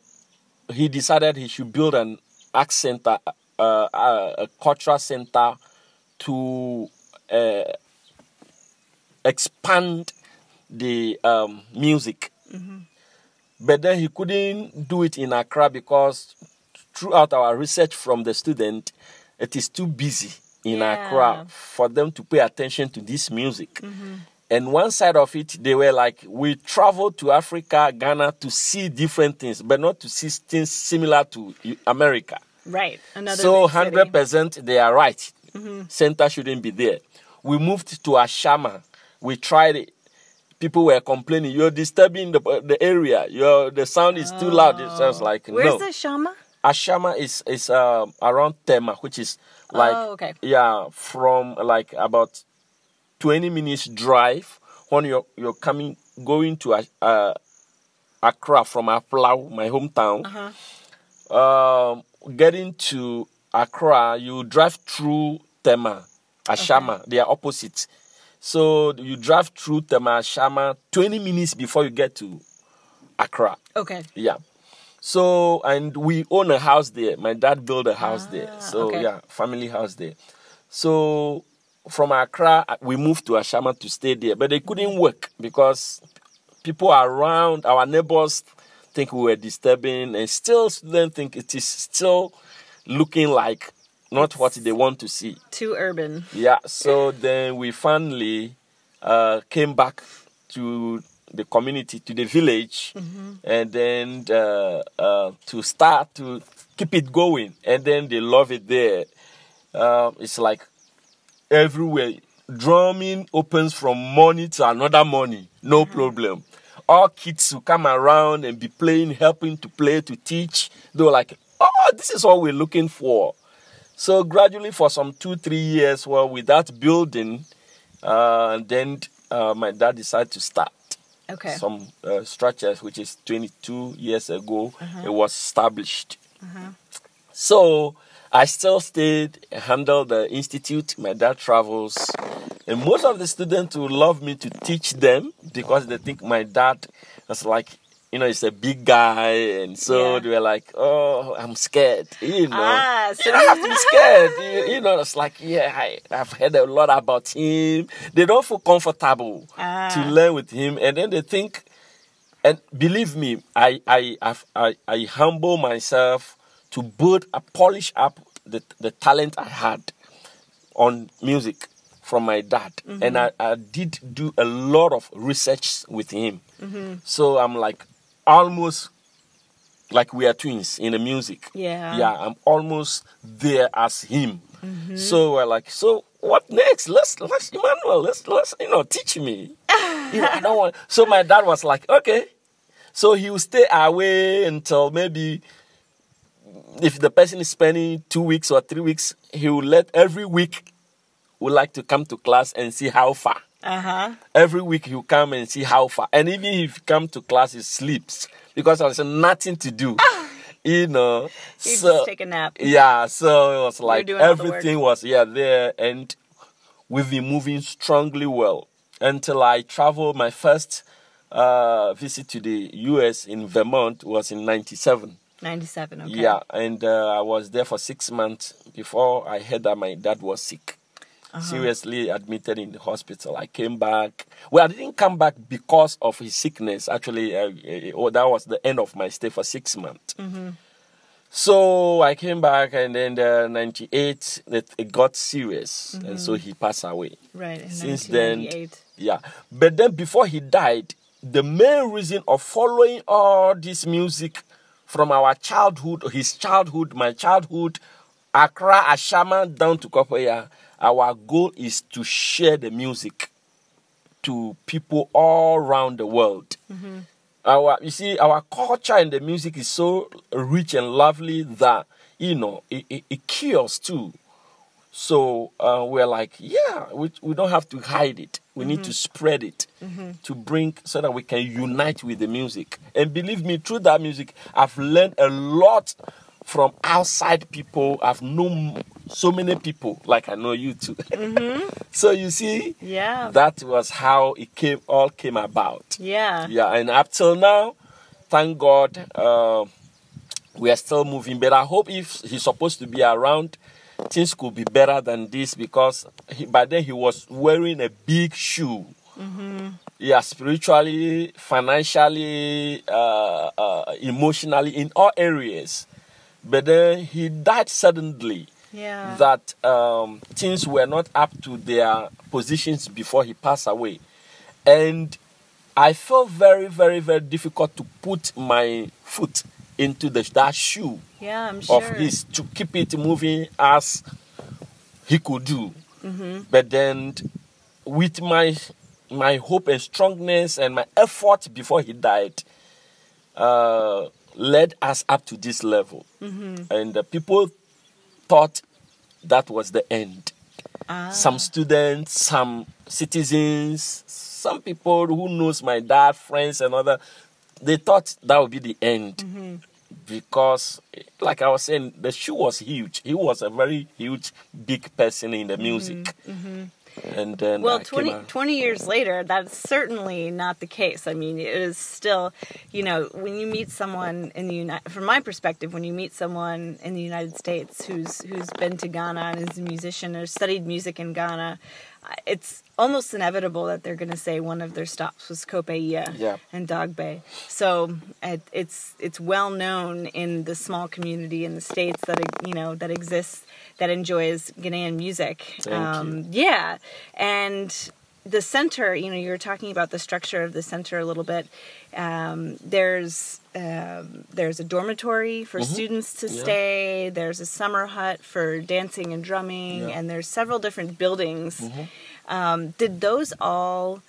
he decided he should build an art center, uh, uh, a cultural center to uh, expand the um, music. But then he couldn't do it in Accra because throughout our research from the student, it is too busy in Yeah. Accra for them to pay attention to this music. Mm-hmm. And one side of it, they were like, we travel to Africa, Ghana to see different things, but not to see things similar to America. Right. Another So hundred percent they are right. Mm-hmm. Center shouldn't be there. We moved to Ashama. We tried it. People were complaining, you're disturbing the, the area. Your the sound is too loud. It sounds like Where's no. the Shama? Ashama is is um around Tema, which is like Oh, okay. yeah, from like about twenty minutes drive when you're you're coming going to uh, Accra from Aflao, my hometown. Um, getting to Accra, you drive through Tema, Ashama. They are opposite. So you drive through Tema, Ashama, twenty minutes before you get to Accra. Okay. Yeah. So and we own a house there. My dad built a house ah, there. So okay. yeah, family house there. So from Accra, we moved to Ashama to stay there, but they couldn't work because people around our neighbors think we were disturbing, and still students think it is still looking like not what they want to see. Too urban. Yeah, so then we finally uh, came back to the community, to the village, and then uh, uh, to start to keep it going. And then they love it there. Uh, it's like everywhere. Drumming opens from morning to another morning, no problem. All kids will come around and be playing, helping to play, to teach. They were like, oh, this is what we're looking for. So gradually, for some two, three years, well, with that building, uh, and then uh, my dad decided to start Okay. some uh, structures, which is 22 years ago, it was established. So I still stayed, handled the institute. My dad travels, and most of the students would love me to teach them because they think my dad was like, you know, he's a big guy, and so Yeah. they were like, "Oh, I'm scared," you know. Ah, so- you don't have to be scared. You, you know, it's like, yeah, I, I've heard a lot about him. They don't feel comfortable to Ah. learn with him, and then they think and believe me, I I I've- I, I humble myself to build, uh, polish up the the talent I had on music from my dad, and I, I did do a lot of research with him. So I'm like almost like we are twins in the music. Yeah. yeah, I'm almost there as him. Mm-hmm. So we're like, so what next? Let's let's Emmanuel, let's let's you know teach me. you know, I don't want. So my dad was like, okay. So he will stay away until maybe if the person is spending two weeks or three weeks, he will let every week would like to come to class and see how far. Uh huh. Every week he'll come and see how far. And even if he come to class, he sleeps because there's nothing to do. you know. So just take a nap. yeah, so it was like doing all the work. everything was yeah there, and we've been moving strongly well until I traveled. My first uh, visit to the U.S. in Vermont was in '97. 97. Okay. Yeah, and uh, I was there for six months before I heard that my dad was sick. Uh-huh. Seriously admitted in the hospital. I came back. Well, I didn't come back because of his sickness. Actually, uh, uh, oh, that was the end of my stay for six months. Mm-hmm. So I came back, and then the '98 it, it got serious, and so he passed away. Right. In Since then, yeah. But then before he died, the main reason of following all this music from our childhood, his childhood, my childhood, Accra, Ashama, down to Kopeyia, our goal is to share the music to people all around the world. Mm-hmm. Our, you see, our culture and the music is so rich and lovely that you know it, it, it cures too. So uh, we're like, yeah, we, we don't have to hide it. We need to mm-hmm. spread it mm-hmm. to bring so that we can unite with the music. And believe me, through that music, I've learned a lot from outside people. I've known so many people, like I know you too. so you see, Yeah. that was how it came all came about. yeah. Yeah, and up till now, thank God, uh, we are still moving. But I hope if he's supposed to be around, things could be better than this because he, by then he was wearing a big shoe. Yeah, spiritually, financially, uh, uh, emotionally, in all areas. But then he died suddenly Yeah. that um, things were not up to their positions before he passed away. And I felt very, very, very difficult to put my foot into the, that shoe yeah, I'm sure. of his to keep it moving as he could do. Mm-hmm. But then, with my my hope and strongness and my effort before he died, uh, led us up to this level. Mm-hmm. And the people thought that was the end. Ah. Some students, some citizens, some people who knows my dad, friends and other, they thought that would be the end. Mm-hmm. Because, like I was saying, the shoe was huge. He was a very huge, big person in the music. And then. Well, I 20, 20 years later, that's certainly not the case. I mean, it is still, you know, when you meet someone in the United, from my perspective, when you meet someone in the United States who's who's been to Ghana and is a musician or studied music in Ghana, it's almost inevitable that they're going to say one of their stops was Kopeyia Yeah. and Dagbe. So it, it's it's well known in the small community in the states that you know that exists that enjoys Ghanaian music. Um, Yeah, and the center. You know, you were talking about the structure of the center a little bit. Um, there's um, there's a dormitory for students to Mm-hmm. Yeah. stay. There's a summer hut for dancing and drumming, Yeah. Mm-hmm. and there's several different buildings. Um, did those all?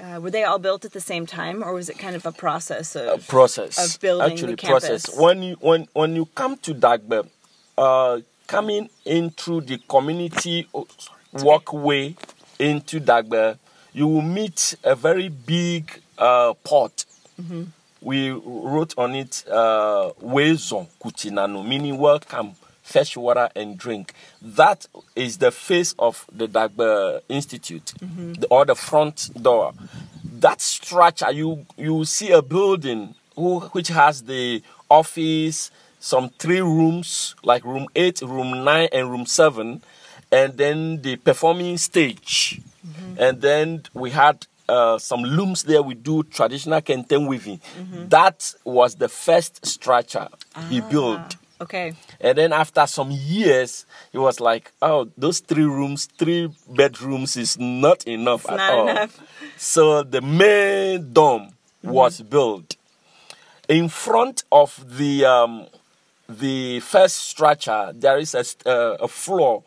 Uh, were they all built at the same time, or was it kind of a process of process of building the actually campus? process when you when when you come to Dagbe, uh, coming in through the community oh, walkway into Dagbe, you will meet a very big uh, pot. Mm-hmm. We wrote on it uh, "Wezon Kutinano," meaning welcome, fetch water and drink. That is the face of the Dagbe Institute, Mm-hmm. the, or the front door. That structure, you you see a building who, which has the office, some three rooms, like room eight, room nine, and room seven, and then the performing stage, and then we had. Uh, some looms there we do traditional kente weaving. That was the first structure he built. Okay. And then after some years, he was like, "Oh, those three rooms, three bedrooms is not enough It's at not all." enough. So the main dome was built in front of the um, the first structure. There is a, uh, a floor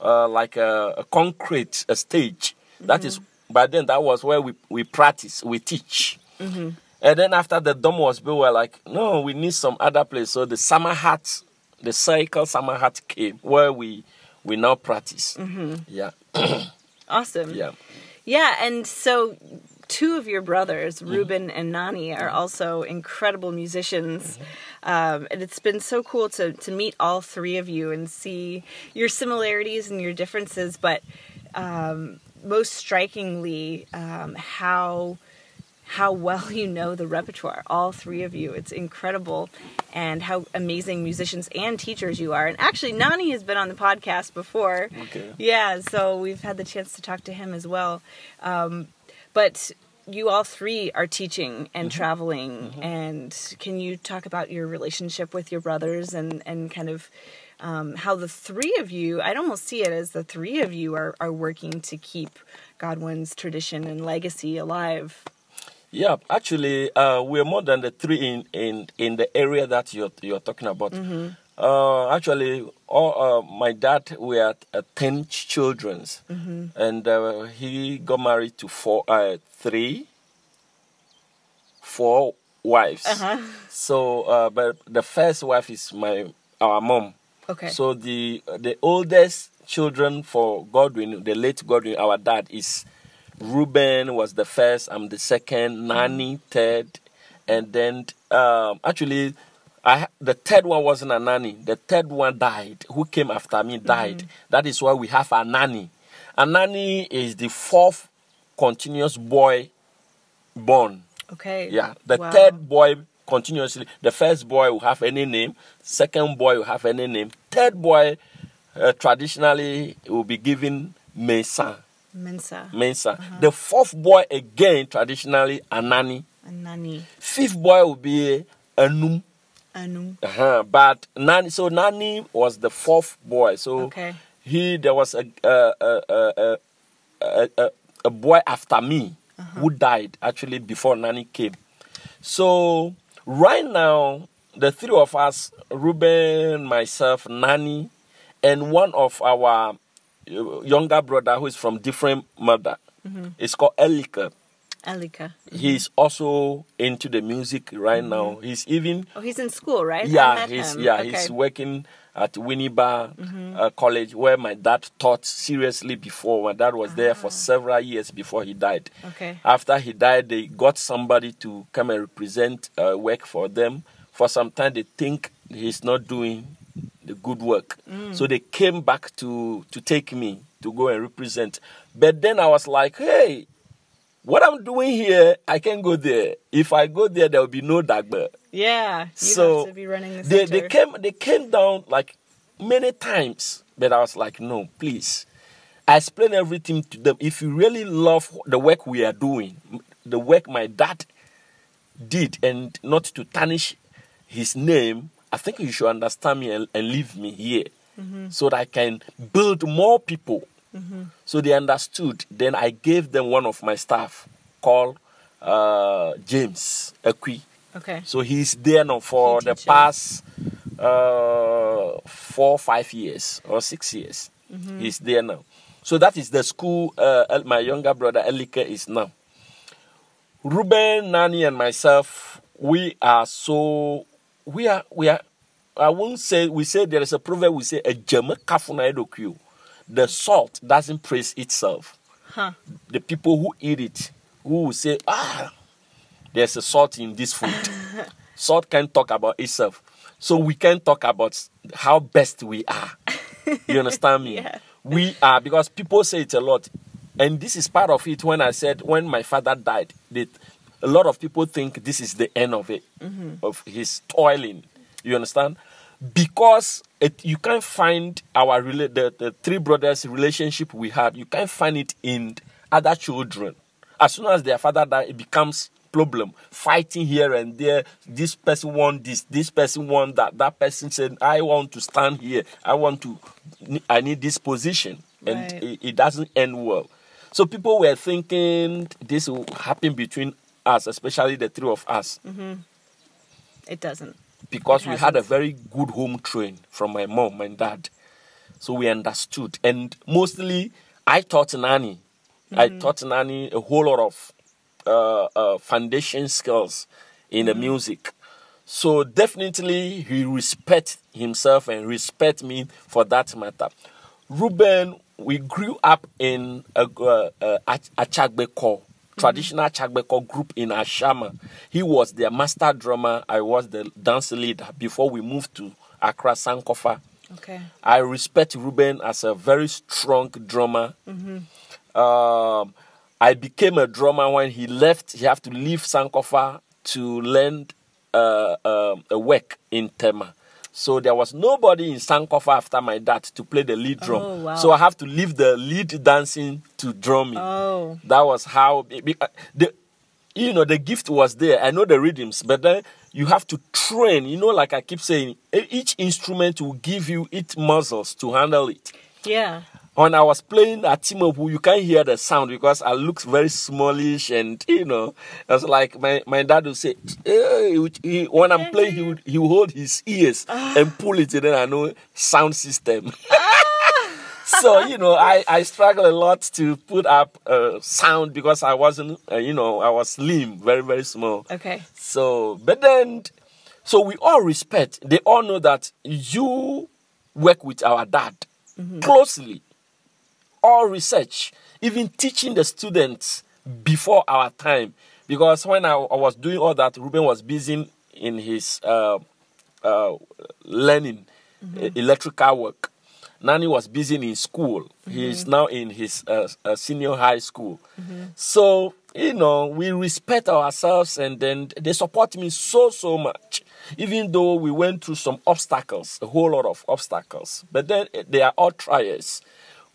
uh, like a, a concrete a stage. That is, by then that was where we, we practice, we teach. And then after the dome was built, we were like, no, we need some other place. So the summer hut, the cycle summer hut came where we we now practice. Yeah, Awesome. yeah. Yeah, and so two of your brothers, Ruben and Nani, are also incredible musicians. Um, and it's been so cool to, to meet all three of you and see your similarities and your differences, but um, most strikingly, um, how how well you know the repertoire, all three of you. It's incredible, and how amazing musicians and teachers you are. And actually, Nani has been on the podcast before. Okay. Yeah, so we've had the chance to talk to him as well. Um, but you all three are teaching and traveling, and can you talk about your relationship with your brothers and and kind of um, how the three of you? I'd almost see it as the three of you are are working to keep Godwin's tradition and legacy alive. Yeah, actually, uh, we're more than the three in, in, in the area that you're, you're talking about. Uh, actually, all, uh, my dad, we had uh, 10 children, and uh, he got married to four, uh, three, four wives. So, uh, but the first wife is my our mom. Okay. So the the oldest children for Godwin, the late Godwin, our dad is Reuben was the first. I'm the second. Nani third, and then um, actually, I the third one wasn't a nanny. The third one died. Who came after me died. That is why we have a nanny. A nanny is the fourth continuous boy born. okay. Yeah, the Wow. third boy continuously. The first boy will have any name. Second boy will have any name. Third boy, uh, traditionally, will be given Mensa. Mensa Mensa. Uh-huh. The fourth boy again, traditionally, Anani. and Nani Fifth boy will be Anum. Anu. Uh-huh. But Nani, so Nani was the fourth boy. So Okay. he, there was a a a a, a, a, boy after me Uh-huh. who died actually before Nani came. So right now, the three of us, Ruben, myself, Nani, and one of our uh, younger brother who is from different mother. Mm-hmm. It's called Elika. Alika. He's also into the music right now. He's even Oh, he's in school, right? Yeah, he's him. yeah, Okay. Mm-hmm. he's working at Winneba uh, College where my dad taught seriously before. My dad was there for several years before he died. Ah. Okay. After he died, they got somebody to come and represent uh, work for them. For some time, they think he's not doing the good work, Mm. so they came back to to take me to go and represent. But then I was like, hey. What I'm doing here, I can go there. If I go there, there will be no Dagbe. Yeah. You so have to be running the they, they came they came down like many times but i was like no please. I explained everything to them. If you really love the work we are doing the work my dad did and not to tarnish his name i think you should understand me and, and leave me here. Mm-hmm. So that i can build more people so they understood then i gave them one of my staff called uh, james Ekwi. Okay. So he's there now for He the past uh, four, five years or six years. Mm-hmm. He's there now. So that is the school uh, my younger brother Elike is now. Ruben, Nani, and myself, we are so we are we are. I won't say we say there is a proverb we say a jama kafuna edokyu. The salt doesn't praise itself. Huh. The people who eat it, who will say, ah, there's a salt in this food. salt can't talk about itself. So we can't talk about how best we are. You understand me? Yeah. We are because people say it a lot. And this is part of it when I said when my father died, that a lot of people think this is the end of it, of his toiling. You understand? Because it, you can't find our rela- the, the three brothers relationship we had. You can't find it in other children. As soon as their father died, it becomes problem. Fighting here and there. This person want this. This person want that. That person said, "I want to stand here. I want to. I need this position," and Right. it, it doesn't end well. So people were thinking this will happen between us, especially the three of us mm-hmm. It doesn't. Because we had a very good home train from my mom and dad. So we understood. And mostly, I taught Nani. I taught Nani a whole lot of uh, uh, foundation skills in the music. So definitely, he respect himself and respect me for that matter. Ruben, we grew up in a, uh, uh, Ach- Achagbeko, traditional Chagbeko group in Ashama. He was their master drummer. I was the dance leader before we moved to Accra Sankofa. Okay. I respect Ruben as a very strong drummer. Hmm. Um, I became a drummer when he left. He had to leave Sankofa to learn uh, um, a work in Tema. So there was nobody in Sankofa after my dad to play the lead drum. Oh, wow. So I have to leave the lead dancing to drumming. Oh. That was how uh, the you know the gift was there. I know the rhythms, but then you have to train. You know, like I keep saying, each instrument will give you its muscles to handle it. Yeah. When I was playing at Timobu, you can't hear the sound because I look very smallish and you know, it's like my, my dad would say, "Eh," he when I'm playing, he would, he would hold his ears and pull it, and then I know sound system. so you know, I, I struggle a lot to put up uh, sound because I wasn't, uh, you know, I was slim, very very small. Okay. So, but then, so we all respect. They all know that you work with our dad closely. All research, even teaching the students before our time. Because when I, I was doing all that, Ruben was busy in his uh, uh, learning uh, electrical work. Nani was busy in school. He is now in his uh, uh, senior high school. So, you know, we respect ourselves and then they support me so, so much. Even though we went through some obstacles, a whole lot of obstacles. But then eh, they are all trials.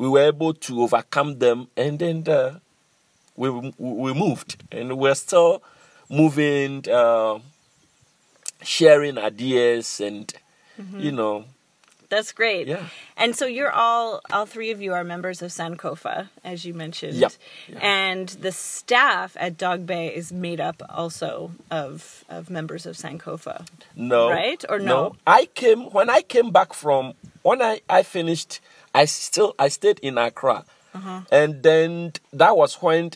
We were able to overcome them and then uh, we, we moved. And we're still moving, uh, sharing ideas and, you know, That's great. Yeah. And so you're all all three of you are members of Sankofa, as you mentioned. Yep. Yeah. And the staff at Dagbe is made up also of of members of Sankofa. No. Right? Or no? no? I came when I came back from when I, I finished I still I stayed in Accra. Uh-huh. And then that was when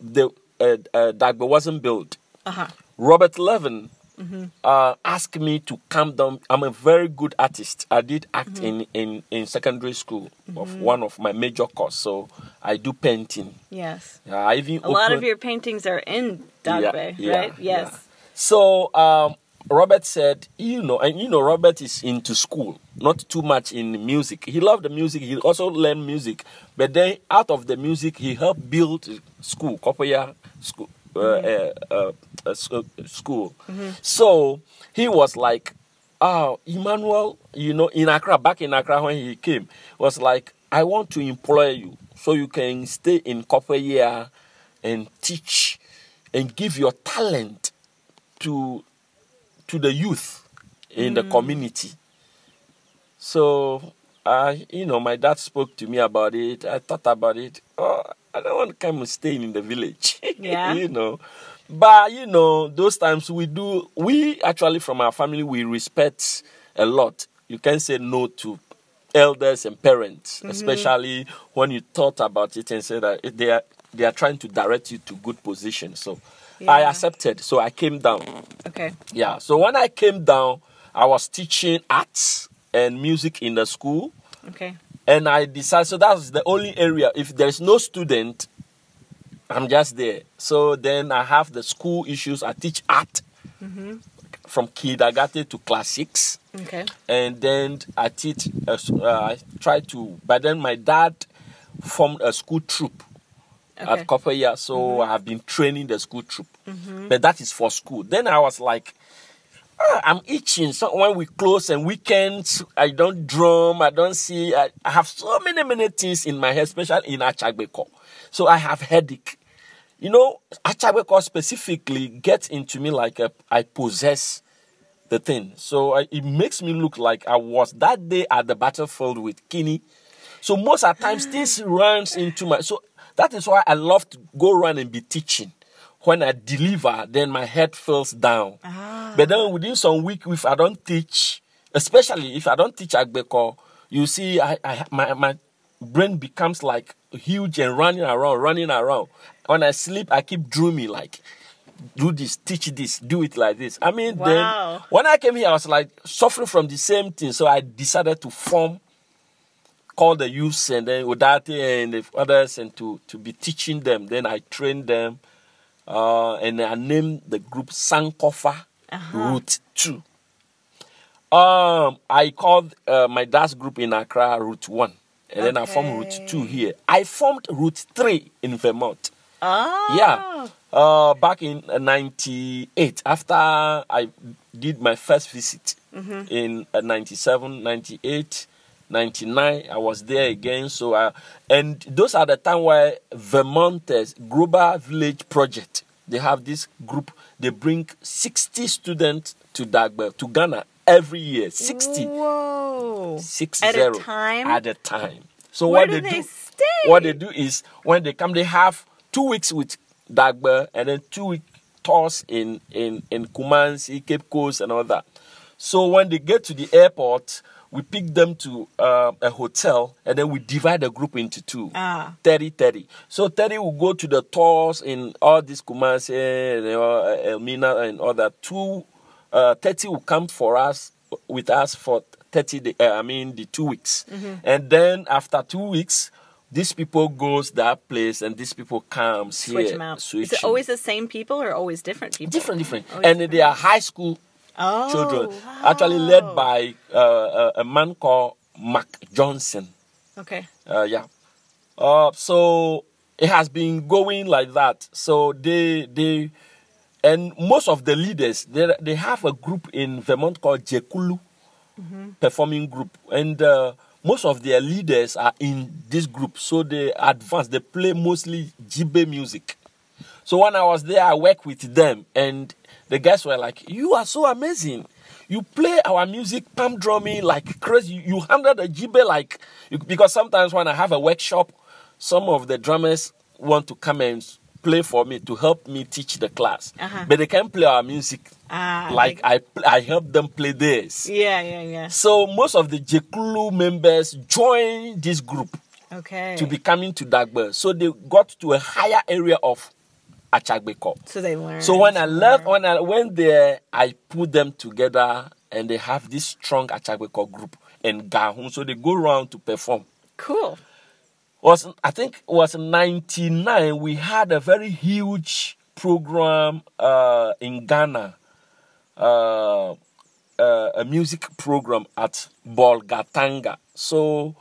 the uh, uh, Dagbe wasn't built. Uh-huh. Robert Levin Mm-hmm. uh, asked me to come down. I'm a very good artist. I did act Mm-hmm. in, in, in secondary school of one of my major course. So I do painting. Yes. Uh, I even A lot of your paintings are in Dog Yeah, yeah, right? Yes. yeah. So um, Robert said, you know, and you know, Robert is into school, not too much in music. He loved the music. He also learned music, but then out of the music, he helped build school, Kopeyia school. Uh, uh, uh, uh, sc- school. So he was like, "Oh, Emmanuel, you know, in Accra, back in Accra when he came, was like, I want to employ you so you can stay in Kopeyia and teach and give your talent to to the youth in the mm. community. So, I, you know, my dad spoke to me about it. I thought about it. Oh, I don't want to come and stay in the village. Yeah. you know. But, you know, those times we do, we actually from our family, we respect a lot. You can say no to elders and parents, mm-hmm. especially when you thought about it and said that they are, they are trying to direct you to good position. So I accepted. So I came down. Okay. Yeah. So when I came down, I was teaching arts and music in the school, Okay. and I decided. So that was the only area. If there's no student, I'm just there. So then I have the school issues. I teach art from kindergarten to class six, Okay. and then I teach. Uh, uh, I try to. But then my dad formed a school troupe Okay. at Kopeyia, so mm-hmm. I have been training the school troop. Mm-hmm. But that is for school. Then I was like, "Ah, I'm itching. So when we close and weekends, I don't drum, I don't see. I, I have so many, many things in my head, especially in Achagbeko. So I have headache. You know, Achagbeko specifically gets into me like a, I possess the thing. So I, it makes me look like I was that day at the battlefield with Kinney. So most of the times things runs into my so that is why I love to go around and be teaching. When I deliver, then my head feels down. Ah. But then within some week, if I don't teach, especially if I don't teach Agbeko, you see, I, I my my brain becomes like huge and running around, running around. When I sleep, I keep dreaming like do this, teach this, do it like this. I mean, Wow. then when I came here, I was like suffering from the same thing. So I decided to form, call the youths and then Udate and the others and to, to be teaching them. Then I trained them uh, and I named the group Sankofa Route 2. Um, I called uh, my dad's group in Accra Route 1. And then I formed Route 2 here. I formed Route 3 in Vermont. Oh. Yeah. Uh, back in uh, 98, after I did my first visit in uh, 97, 98, 99, I was there again. So, uh, and those are the time where Vermont's Global Village Project, they have this group, they bring 60 students to Dagbe, to Ghana every year. 60 Whoa. six At a time? at a time. So Where what do they, they do, stay? what they do is when they come, they have two weeks with Dagbe and then two week tours in in in Kumasi, Cape Coast, and all that. So when they get to the airport, we pick them to uh, a hotel and then we divide the group into two. Ah. 30 30. So 30 will go to the tours in all this Kumasi, and, uh, Elmina, and all that. Two, uh, 30 will come for us, with us for 30 day, uh, I mean, the two weeks. And then after two weeks, these people goes that place and these people comes Switch here. them out. switch Is it always the same people or always different people? different, different. Always and they are high school Oh, children, wow. actually led by uh, a, a man called Mark Johnson. Okay. Uh, yeah. Uh, so it has been going like that. So they they and most of the leaders they they have a group in Vermont called Jekulu performing group, and uh, most of their leaders are in this group. So they advance. They play mostly jibe music. So when I was there, I worked with them, and the guys were like, "You are so amazing. You play our music, palm drumming like crazy. You, handle the jibe like you, because sometimes when I have a workshop, some of the drummers want to come and play for me to help me teach the class, Uh-huh. but they can't play our music Ah, like I I help them play this. Yeah, yeah, yeah. So most of the Jekulu members join this group Okay. to be coming to Dagbe. So they got to a higher area of Achagbeko. so they learn. So when I left, when I went there, I put them together and they have this strong Achagbeko group in Gahun. So they go around to perform. Cool. Was I think it was 99 we had a very huge program uh, in Ghana. Uh, uh, a music program at Bolgatanga. So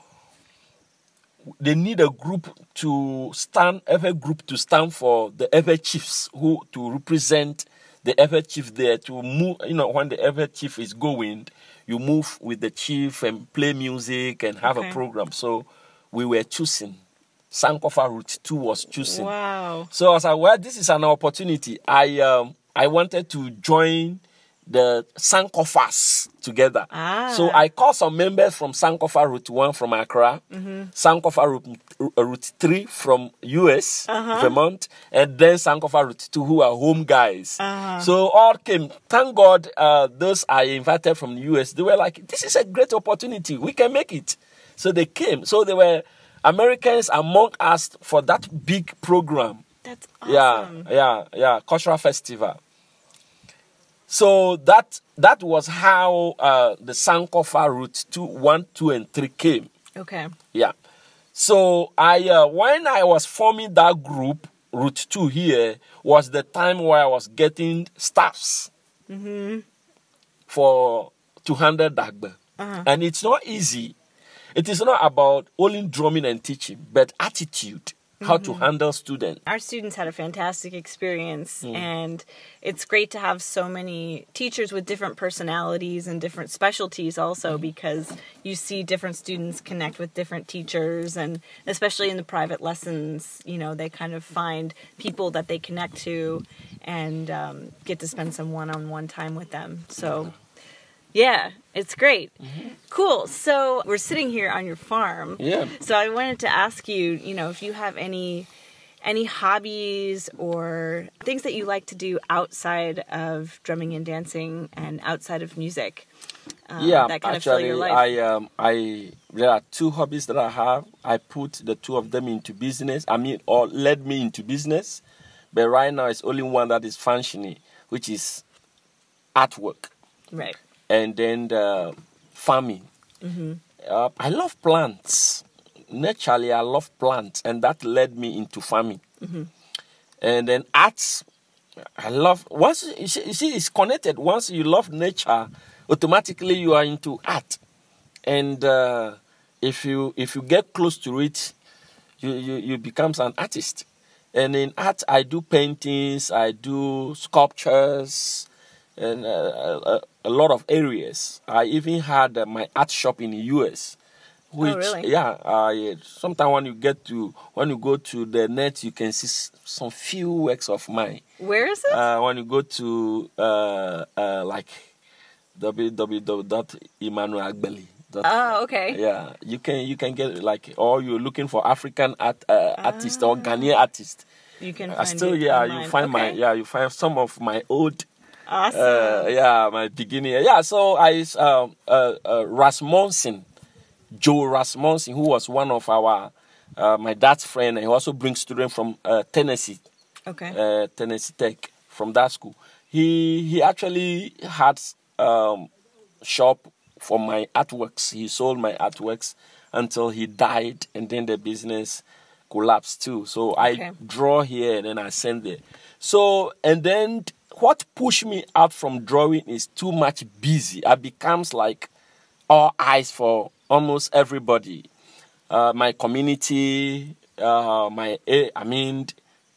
they need a group to stand, every group to stand for the Ewe chiefs who to represent the Ewe chief there to move. You know, when the Ewe chief is going, you move with the chief and play music and have Okay. a program. So we were choosing. Sankofa Route 2 was choosing. Wow. So I was like, well, this is an opportunity. I um I wanted to join the Sankofas together. Ah. So I called some members from Sankofa Route 1 from Accra, Sankofa Route, uh, Route 3 from US, Vermont, and then Sankofa Route 2 who are home guys. So all came. Thank God uh, those I invited from the US, they were like, this is a great opportunity. We can make it. So they came. So they were Americans among us for that big program. That's awesome. Yeah, yeah, yeah. Cultural festival. So that that was how uh, the Sankofa route two, one, two, and three came. Okay. Yeah. So I uh, when I was forming that group, Route Two here was the time where I was getting staffs for 200 dagba, and it's not easy. It is not about only drumming and teaching, but attitude, how to handle students. Our students had a fantastic experience, Mm. and it's great to have so many teachers with different personalities and different specialties, also Mm-hmm. because you see different students connect with different teachers, and especially in the private lessons, you know, they kind of find people that they connect to and um, get to spend some one on one time with them. So, yeah, it's great. Cool. So, we're sitting here on your farm. Yeah. So I wanted to ask you, you know, if you have any any hobbies or things that you like to do outside of drumming and dancing and outside of music? Um, yeah, that kind actually, of fill your life. I um, I there are two hobbies that I have. I put the two of them into business. I mean, or led me into business, but right now it's only one that is functioning, which is artwork, right. And then the farming. Mm-hmm. Uh, I love plants. Naturally, I love plants, and that led me into farming. Mm-hmm. And then arts, I love. Once you see, you see, it's connected. Once you love nature, automatically you are into art. And uh, if you if you get close to it, you you you becomes an artist. And in art, I do paintings, I do sculptures, and uh, a, a lot of areas. I even had uh, my art shop in the US. Which, really? yeah, I sometimes when you get to when you go to the net, you can see s- some few works of mine. Where is it? Uh, when you go to uh, uh, like www.emmanuelagbeli. oh, okay. Yeah, you can you can get like or you're looking for African art uh, artist or Ghanaian artist. You can I still it yeah you find my yeah you find some of my old Awesome. uh, yeah my beginning yeah so I um uh, uh, Rasmussen Joe Rasmussen who was one of our uh, my dad's friend and he also brings students from uh, Tennessee okay. uh, Tennessee Tech from that school. He he actually had um, shop for my artworks. He sold my artworks until he died, and then the business collapsed too. So Okay. I draw here and then I send there. So and then what pushed me out from drawing is too much busy. I becomes like all eyes for almost everybody. Uh, my community, uh, my eh, I mean,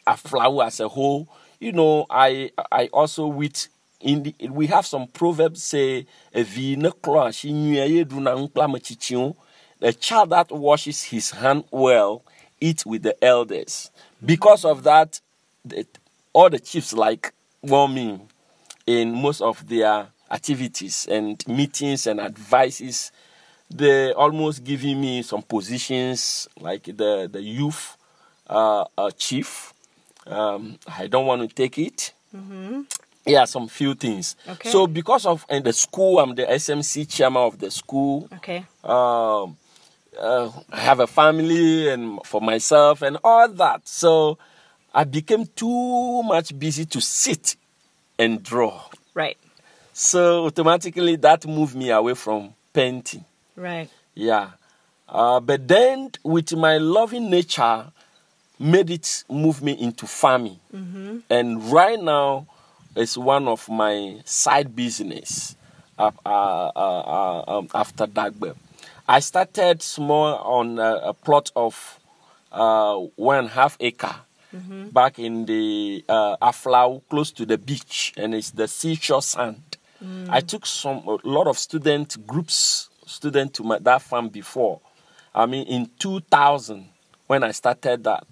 Aflao as a whole. You know, I I also with in the, we have some proverbs say "Evi ne klo a shi nua na nkpla ma chichi o." The child that washes his hand well eat with the elders. Because of that, the, all the chiefs like me in most of their activities and meetings and advices they almost giving me some positions like the the youth uh, uh, chief. Um, I don't want to take it. Yeah, some few things. Okay. So because of in the school, I'm the SMC chairman of the school. okay. Um, uh, I have a family and for myself and all that. So I became too much busy to sit and draw. Right. So automatically that moved me away from painting. Right. Yeah. Uh, but then with my loving nature, made it move me into farming. And right now, it's one of my side business uh, uh, uh, uh, um, after Dagbe. I started small on a, a plot of uh, one and a half acre back in the uh, Aflao, close to the beach, and it's the seashore sand. I took some a lot of student groups, student to my, that farm before. I mean, in 2000 when I started that.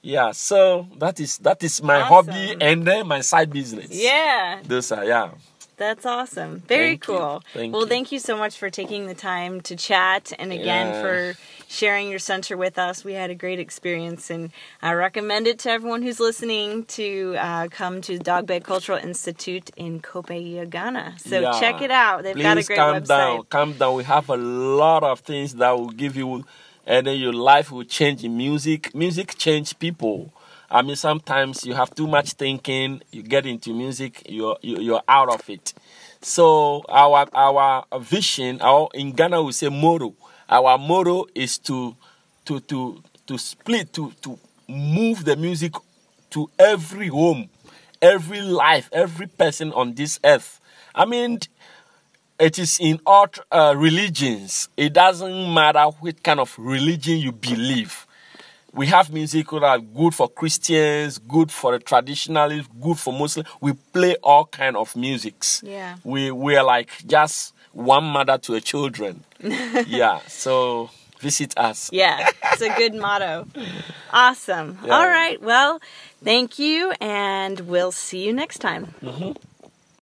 Yeah, so that is that is my hobby and then my side business. Yeah. those are yeah. That's awesome. Very Thank you. cool. Thank well, you. thank you so much for taking the time to chat and again Yeah. for sharing your center with us. We had a great experience and I recommend it to everyone who's listening to uh, come to Dagbe Cultural Institute in Kopeyia, Ghana. So Yeah. check it out. They've Please got a great calm website. down, calm down. We have a lot of things that will give you, and then your life will change in music. Music change people. I mean, sometimes you have too much thinking. You get into music, you're you- you're out of it. So our our vision, our in Ghana we say motto. Our motto is to to to to split to to move the music to every home, every life, every person on this earth. I mean, it is in all uh, religions. It doesn't matter what kind of religion you believe. We have music that are good for Christians, good for the traditionalists, good for Muslims. We play all kind of musics. Yeah. We we are like just one mother to a children. yeah. So visit us. Yeah, it's a good motto. Awesome. Yeah. All right. Well, thank you, and we'll see you next time. Mm-hmm.